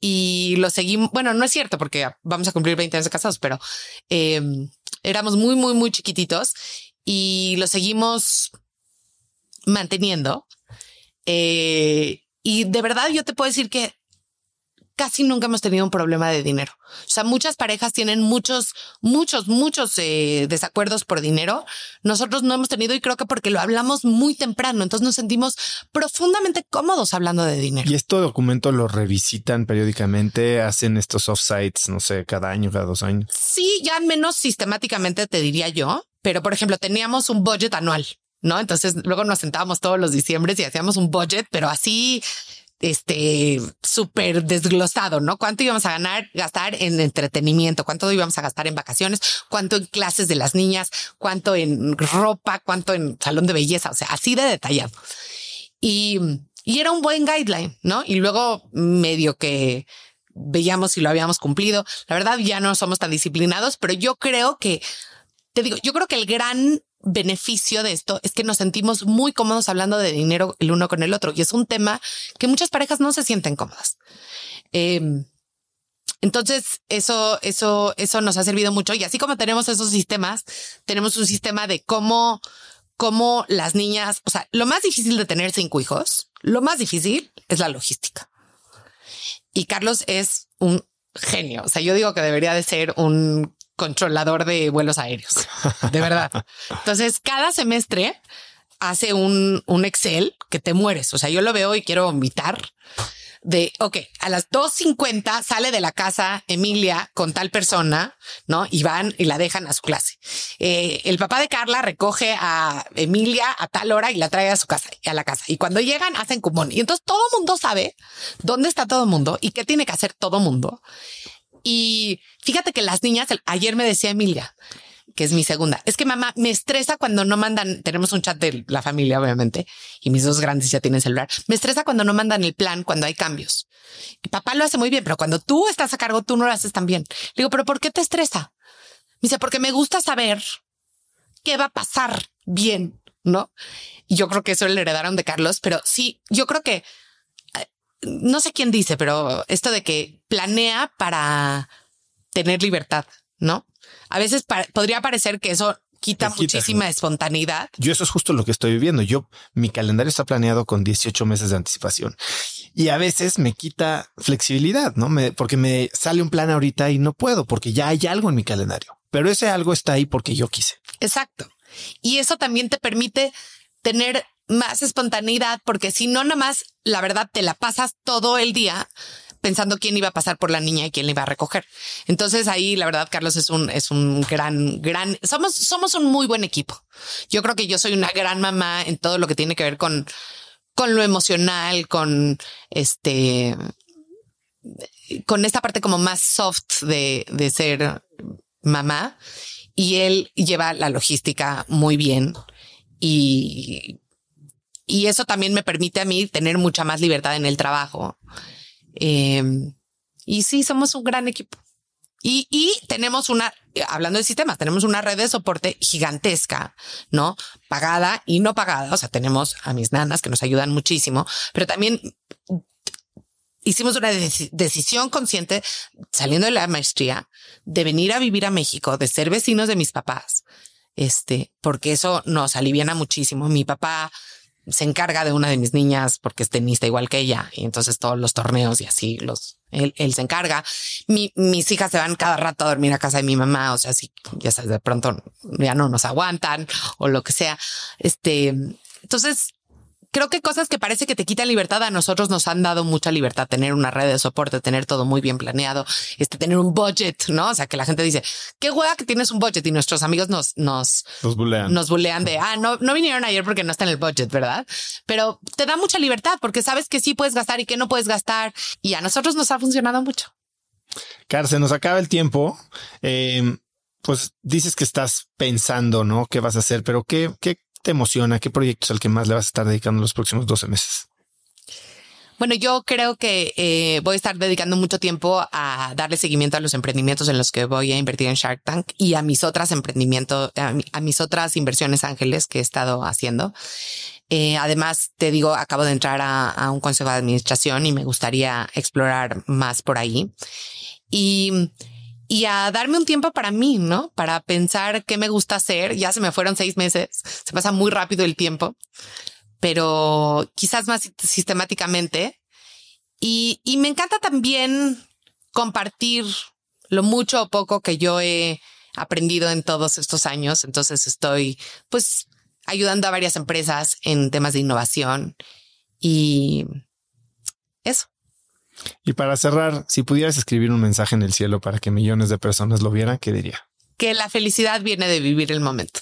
y lo seguimos. Bueno, no es cierto porque vamos a cumplir 20 años de casados, pero eh, éramos muy, muy, muy chiquititos y lo seguimos manteniendo. Eh, y de verdad yo te puedo decir que casi nunca hemos tenido un problema de dinero. O sea, muchas parejas tienen muchos, muchos, muchos eh, desacuerdos por dinero. Nosotros no hemos tenido y creo que porque lo hablamos muy temprano, entonces nos sentimos profundamente cómodos hablando de dinero. Y este documento lo revisitan periódicamente, hacen estos offsites, no sé, cada año, cada dos años. Sí, ya menos sistemáticamente te diría yo, pero por ejemplo, teníamos un budget anual. ¿No? Entonces luego nos sentábamos todos los diciembres y hacíamos un budget, pero así este súper desglosado, ¿no? ¿Cuánto íbamos a ganar, gastar en entretenimiento? ¿Cuánto íbamos a gastar en vacaciones? ¿Cuánto en clases de las niñas? ¿Cuánto en ropa? ¿Cuánto en salón de belleza? O sea, así de detallado. Y, y era un buen guideline, ¿no? Y luego medio que veíamos si lo habíamos cumplido. La verdad ya no somos tan disciplinados, pero yo creo que, te digo, yo creo que el gran beneficio de esto es que nos sentimos muy cómodos hablando de dinero el uno con el otro y es un tema que muchas parejas no se sienten cómodas. Eh, entonces, eso, eso, eso nos ha servido mucho. Y así como tenemos esos sistemas, tenemos un sistema de cómo, cómo las niñas, o sea, lo más difícil de tener cinco hijos, lo más difícil es la logística. Y Carlos es un genio. O sea, yo digo que debería de ser un controlador de vuelos aéreos. De verdad. Entonces, cada semestre hace un, un Excel que te mueres. O sea, yo lo veo y quiero vomitar de, ok, a las 2.50 sale de la casa Emilia con tal persona, ¿no? Y van y la dejan a su clase. Eh, el papá de Carla recoge a Emilia a tal hora y la trae a su casa, a la casa. Y cuando llegan, hacen cumón. Y entonces todo el mundo sabe dónde está todo el mundo y qué tiene que hacer todo el mundo. Y fíjate que las niñas, ayer me decía Emilia, que es mi segunda, es que mamá me estresa cuando no mandan, tenemos un chat de la familia, obviamente, y mis dos grandes ya tienen celular. Me estresa cuando no mandan el plan, cuando hay cambios. Y papá lo hace muy bien, pero cuando tú estás a cargo, tú no lo haces tan bien. Le digo, pero ¿por qué te estresa? Me dice, porque me gusta saber qué va a pasar bien, ¿no? Y yo creo que eso le heredaron de Carlos, pero sí, yo creo que no sé quién dice, pero esto de que planea para tener libertad, ¿no? A veces podría parecer que eso quita, muchísima ¿no? espontaneidad. Yo eso es justo lo que estoy viviendo. Yo, mi calendario está planeado con 18 meses de anticipación y a veces me quita flexibilidad, ¿no? Me, porque me sale un plan ahorita y no puedo porque ya hay algo en mi calendario, pero ese algo está ahí porque yo quise. Exacto. Y eso también te permite tener más espontaneidad, porque si no, nada más, la verdad, te la pasas todo el día pensando quién iba a pasar por la niña y quién le iba a recoger. Entonces ahí, la verdad, Carlos es un, es un gran, gran, somos, somos un muy buen equipo. Yo creo que yo soy una gran mamá en todo lo que tiene que ver con, con lo emocional, con este, con esta parte como más soft de, de ser mamá y él lleva la logística muy bien y, y eso también me permite a mí tener mucha más libertad en el trabajo. Em, y sí, somos un gran equipo. Y, y tenemos una, hablando de sistemas, tenemos una red de soporte gigantesca, ¿no? Pagada y no pagada. O sea, tenemos a mis nanas que nos ayudan muchísimo, pero también hicimos una decisión consciente saliendo de la maestría de venir a vivir a México, de ser vecinos de mis papás, este, porque eso nos aliviana muchísimo. Mi papá se encarga de una de mis niñas porque es tenista igual que ella y entonces todos los torneos y así los él, él se encarga. Mi, mis hijas se van cada rato a dormir a casa de mi mamá, o sea, si ya sabes, de pronto ya no nos aguantan o lo que sea. Este, entonces creo que cosas que parece que te quitan libertad a nosotros nos han dado mucha libertad, tener una red de soporte, tener todo muy bien planeado, este, tener un budget, ¿no? O sea, que la gente dice, qué hueá que tienes un budget y nuestros amigos nos, nos, nos bulean. Nos bulean de, ah, no, no vinieron ayer porque no está en el budget, ¿verdad? Pero te da mucha libertad porque sabes que sí puedes gastar y que no puedes gastar y a nosotros nos ha funcionado mucho. Car, se nos acaba el tiempo. Eh, pues dices que estás pensando, ¿no? ¿Qué vas a hacer? Pero ¿qué, qué, te emociona? ¿Qué proyecto es el que más le vas a estar dedicando los próximos 12 meses? Bueno, yo creo que eh, voy a estar dedicando mucho tiempo a darle seguimiento a los emprendimientos en los que voy a invertir en Shark Tank y a mis otras emprendimientos, a, mis otras inversiones ángeles que he estado haciendo. Eh, además, te digo, acabo de entrar a, a, un consejo de administración y me gustaría explorar más por ahí. Y y a darme un tiempo para mí, ¿no? Para pensar qué me gusta hacer. Ya se me fueron seis meses, se pasa muy rápido el tiempo, pero quizás más sistemáticamente. Y, me encanta también compartir lo mucho o poco que yo he aprendido en todos estos años. Entonces estoy pues ayudando a varias empresas en temas de innovación y eso. Y para cerrar, si pudieras escribir un mensaje en el cielo para que millones de personas lo vieran, ¿qué diría? Que la felicidad viene de vivir el momento.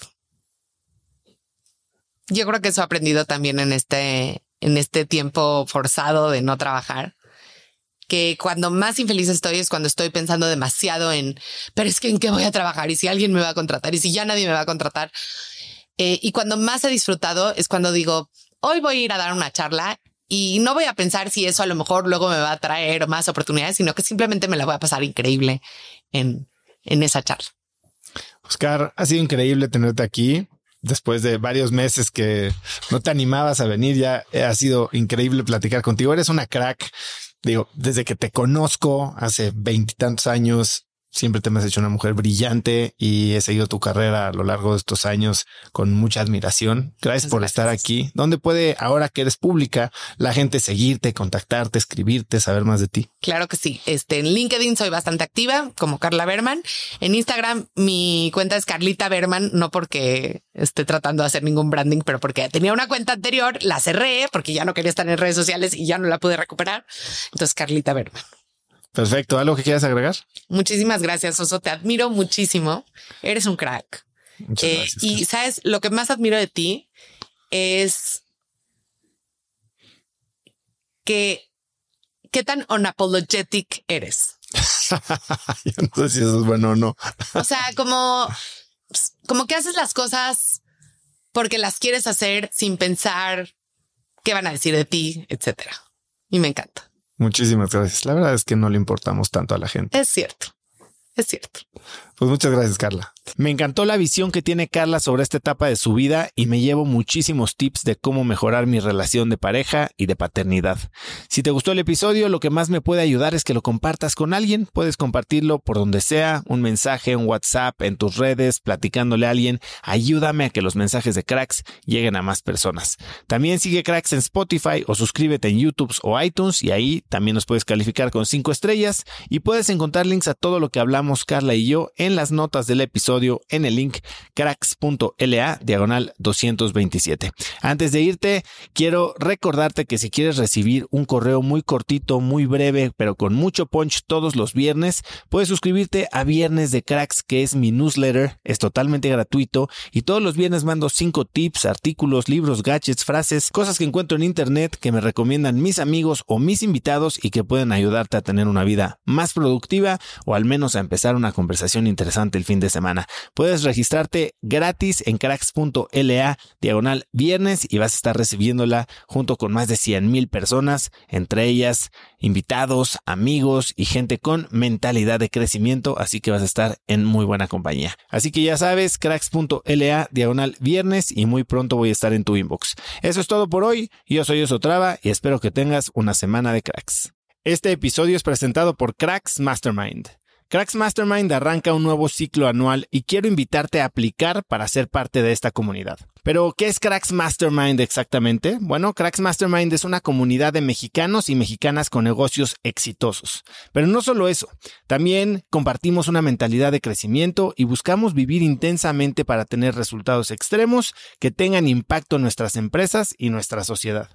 Yo creo que eso he aprendido también en este, en este tiempo forzado de no trabajar. Que cuando más infeliz estoy es cuando estoy pensando demasiado en, pero es que en qué voy a trabajar y si alguien me va a contratar y si ya nadie me va a contratar. Eh, y cuando más he disfrutado es cuando digo, hoy voy a ir a dar una charla y no voy a pensar si eso a lo mejor luego me va a traer más oportunidades, sino que simplemente me la voy a pasar increíble en, en esa charla. Oscar, ha sido increíble tenerte aquí. Después de varios meses que no te animabas a venir, ya ha sido increíble platicar contigo. Eres una crack. Digo, desde que te conozco hace veintitantos años, Siempre te me has hecho una mujer brillante y he seguido tu carrera a lo largo de estos años con mucha admiración. Gracias por estar aquí. ¿Dónde puede, ahora que eres pública, la gente seguirte, contactarte, escribirte, saber más de ti? Claro que sí. Este, en LinkedIn soy bastante activa, como Carla Berman. En Instagram, mi cuenta es Carlita Berman, no porque esté tratando de hacer ningún branding, pero porque tenía una cuenta anterior, la cerré porque ya no quería estar en redes sociales y ya no la pude recuperar. Entonces, Carlita Berman. Perfecto. ¿Algo que quieras agregar? Muchísimas gracias, Oso. Te admiro muchísimo. Eres un crack. Muchas eh, gracias. Y sabes, lo que más admiro de ti es que qué tan unapologetic eres. Yo no sé si eso es bueno o no. o sea, como, como que haces las cosas porque las quieres hacer sin pensar qué van a decir de ti, etcétera. Y me encanta. Muchísimas gracias. La verdad es que no le importamos tanto a la gente. Es cierto. Es cierto. Pues muchas gracias, Carla. Me encantó la visión que tiene Carla sobre esta etapa de su vida y me llevo muchísimos tips de cómo mejorar mi relación de pareja y de paternidad. Si te gustó el episodio, lo que más me puede ayudar es que lo compartas con alguien. Puedes compartirlo por donde sea, un mensaje, un WhatsApp, en tus redes, platicándole a alguien. Ayúdame a que los mensajes de Cracks lleguen a más personas. También sigue Cracks en Spotify o suscríbete en YouTube o iTunes y ahí también nos puedes calificar con cinco estrellas y puedes encontrar links a todo lo que hablamos Carla y yo en las notas del episodio en el link cracks.la diagonal 227. Antes de irte, quiero recordarte que si quieres recibir un correo muy cortito, muy breve, pero con mucho punch todos los viernes, puedes suscribirte a Viernes de Cracks, que es mi newsletter, es totalmente gratuito y todos los viernes mando cinco tips, artículos, libros, gadgets, frases, cosas que encuentro en internet que me recomiendan mis amigos o mis invitados y que pueden ayudarte a tener una vida más productiva o al menos a empezar una conversación interesante el fin de semana. Puedes registrarte gratis en cracks.la diagonal viernes y vas a estar recibiéndola junto con más de 100 mil personas, entre ellas invitados, amigos y gente con mentalidad de crecimiento, así que vas a estar en muy buena compañía. Así que ya sabes, cracks.la diagonal viernes y muy pronto voy a estar en tu inbox. Eso es todo por hoy, yo soy Osotrava y espero que tengas una semana de cracks. Este episodio es presentado por Cracks Mastermind. Cracks Mastermind arranca un nuevo ciclo anual y quiero invitarte a aplicar para ser parte de esta comunidad. Pero, ¿qué es Cracks Mastermind exactamente? Bueno, Cracks Mastermind es una comunidad de mexicanos y mexicanas con negocios exitosos. Pero no solo eso, también compartimos una mentalidad de crecimiento y buscamos vivir intensamente para tener resultados extremos que tengan impacto en nuestras empresas y nuestra sociedad.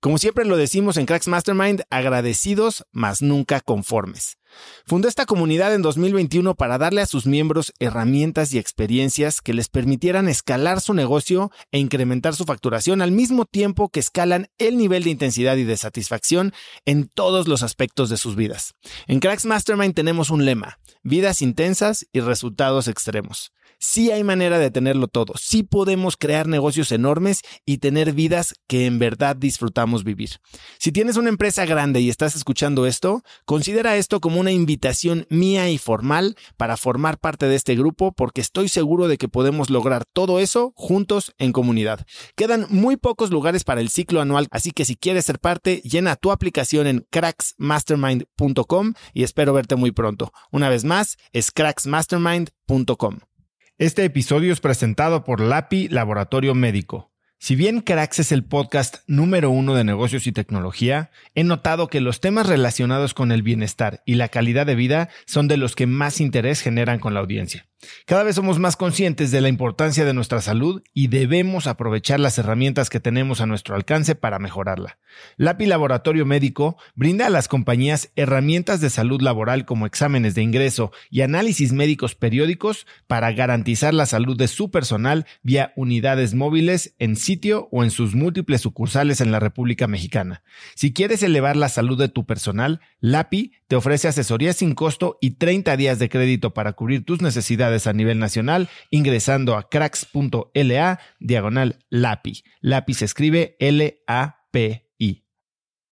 Como siempre lo decimos en Cracks Mastermind, agradecidos, mas nunca conformes. Fundó esta comunidad en 2021 para darle a sus miembros herramientas y experiencias que les permitieran escalar su negocio e incrementar su facturación al mismo tiempo que escalan el nivel de intensidad y de satisfacción en todos los aspectos de sus vidas. En Cracks Mastermind tenemos un lema, vidas intensas y resultados extremos sí hay manera de tenerlo todo, sí podemos crear negocios enormes y tener vidas que en verdad disfrutamos vivir. Si tienes una empresa grande y estás escuchando esto, considera esto como una invitación mía y formal para formar parte de este grupo porque estoy seguro de que podemos lograr todo eso juntos en comunidad. Quedan muy pocos lugares para el ciclo anual, así que si quieres ser parte, llena tu aplicación en cracksmastermind.com y espero verte muy pronto. Una vez más, es cracksmastermind.com. Este episodio es presentado por LAPI Laboratorio Médico. Si bien Cracks es el podcast número uno de negocios y tecnología, he notado que los temas relacionados con el bienestar y la calidad de vida son de los que más interés generan con la audiencia. Cada vez somos más conscientes de la importancia de nuestra salud y debemos aprovechar las herramientas que tenemos a nuestro alcance para mejorarla. LAPI Laboratorio Médico brinda a las compañías herramientas de salud laboral como exámenes de ingreso y análisis médicos periódicos para garantizar la salud de su personal vía unidades móviles en sitio o en sus múltiples sucursales en la República Mexicana. Si quieres elevar la salud de tu personal, LAPI te ofrece asesoría sin costo y 30 días de crédito para cubrir tus necesidades a nivel nacional ingresando a cracks.la diagonal LAPI. LAPI se escribe L-A-P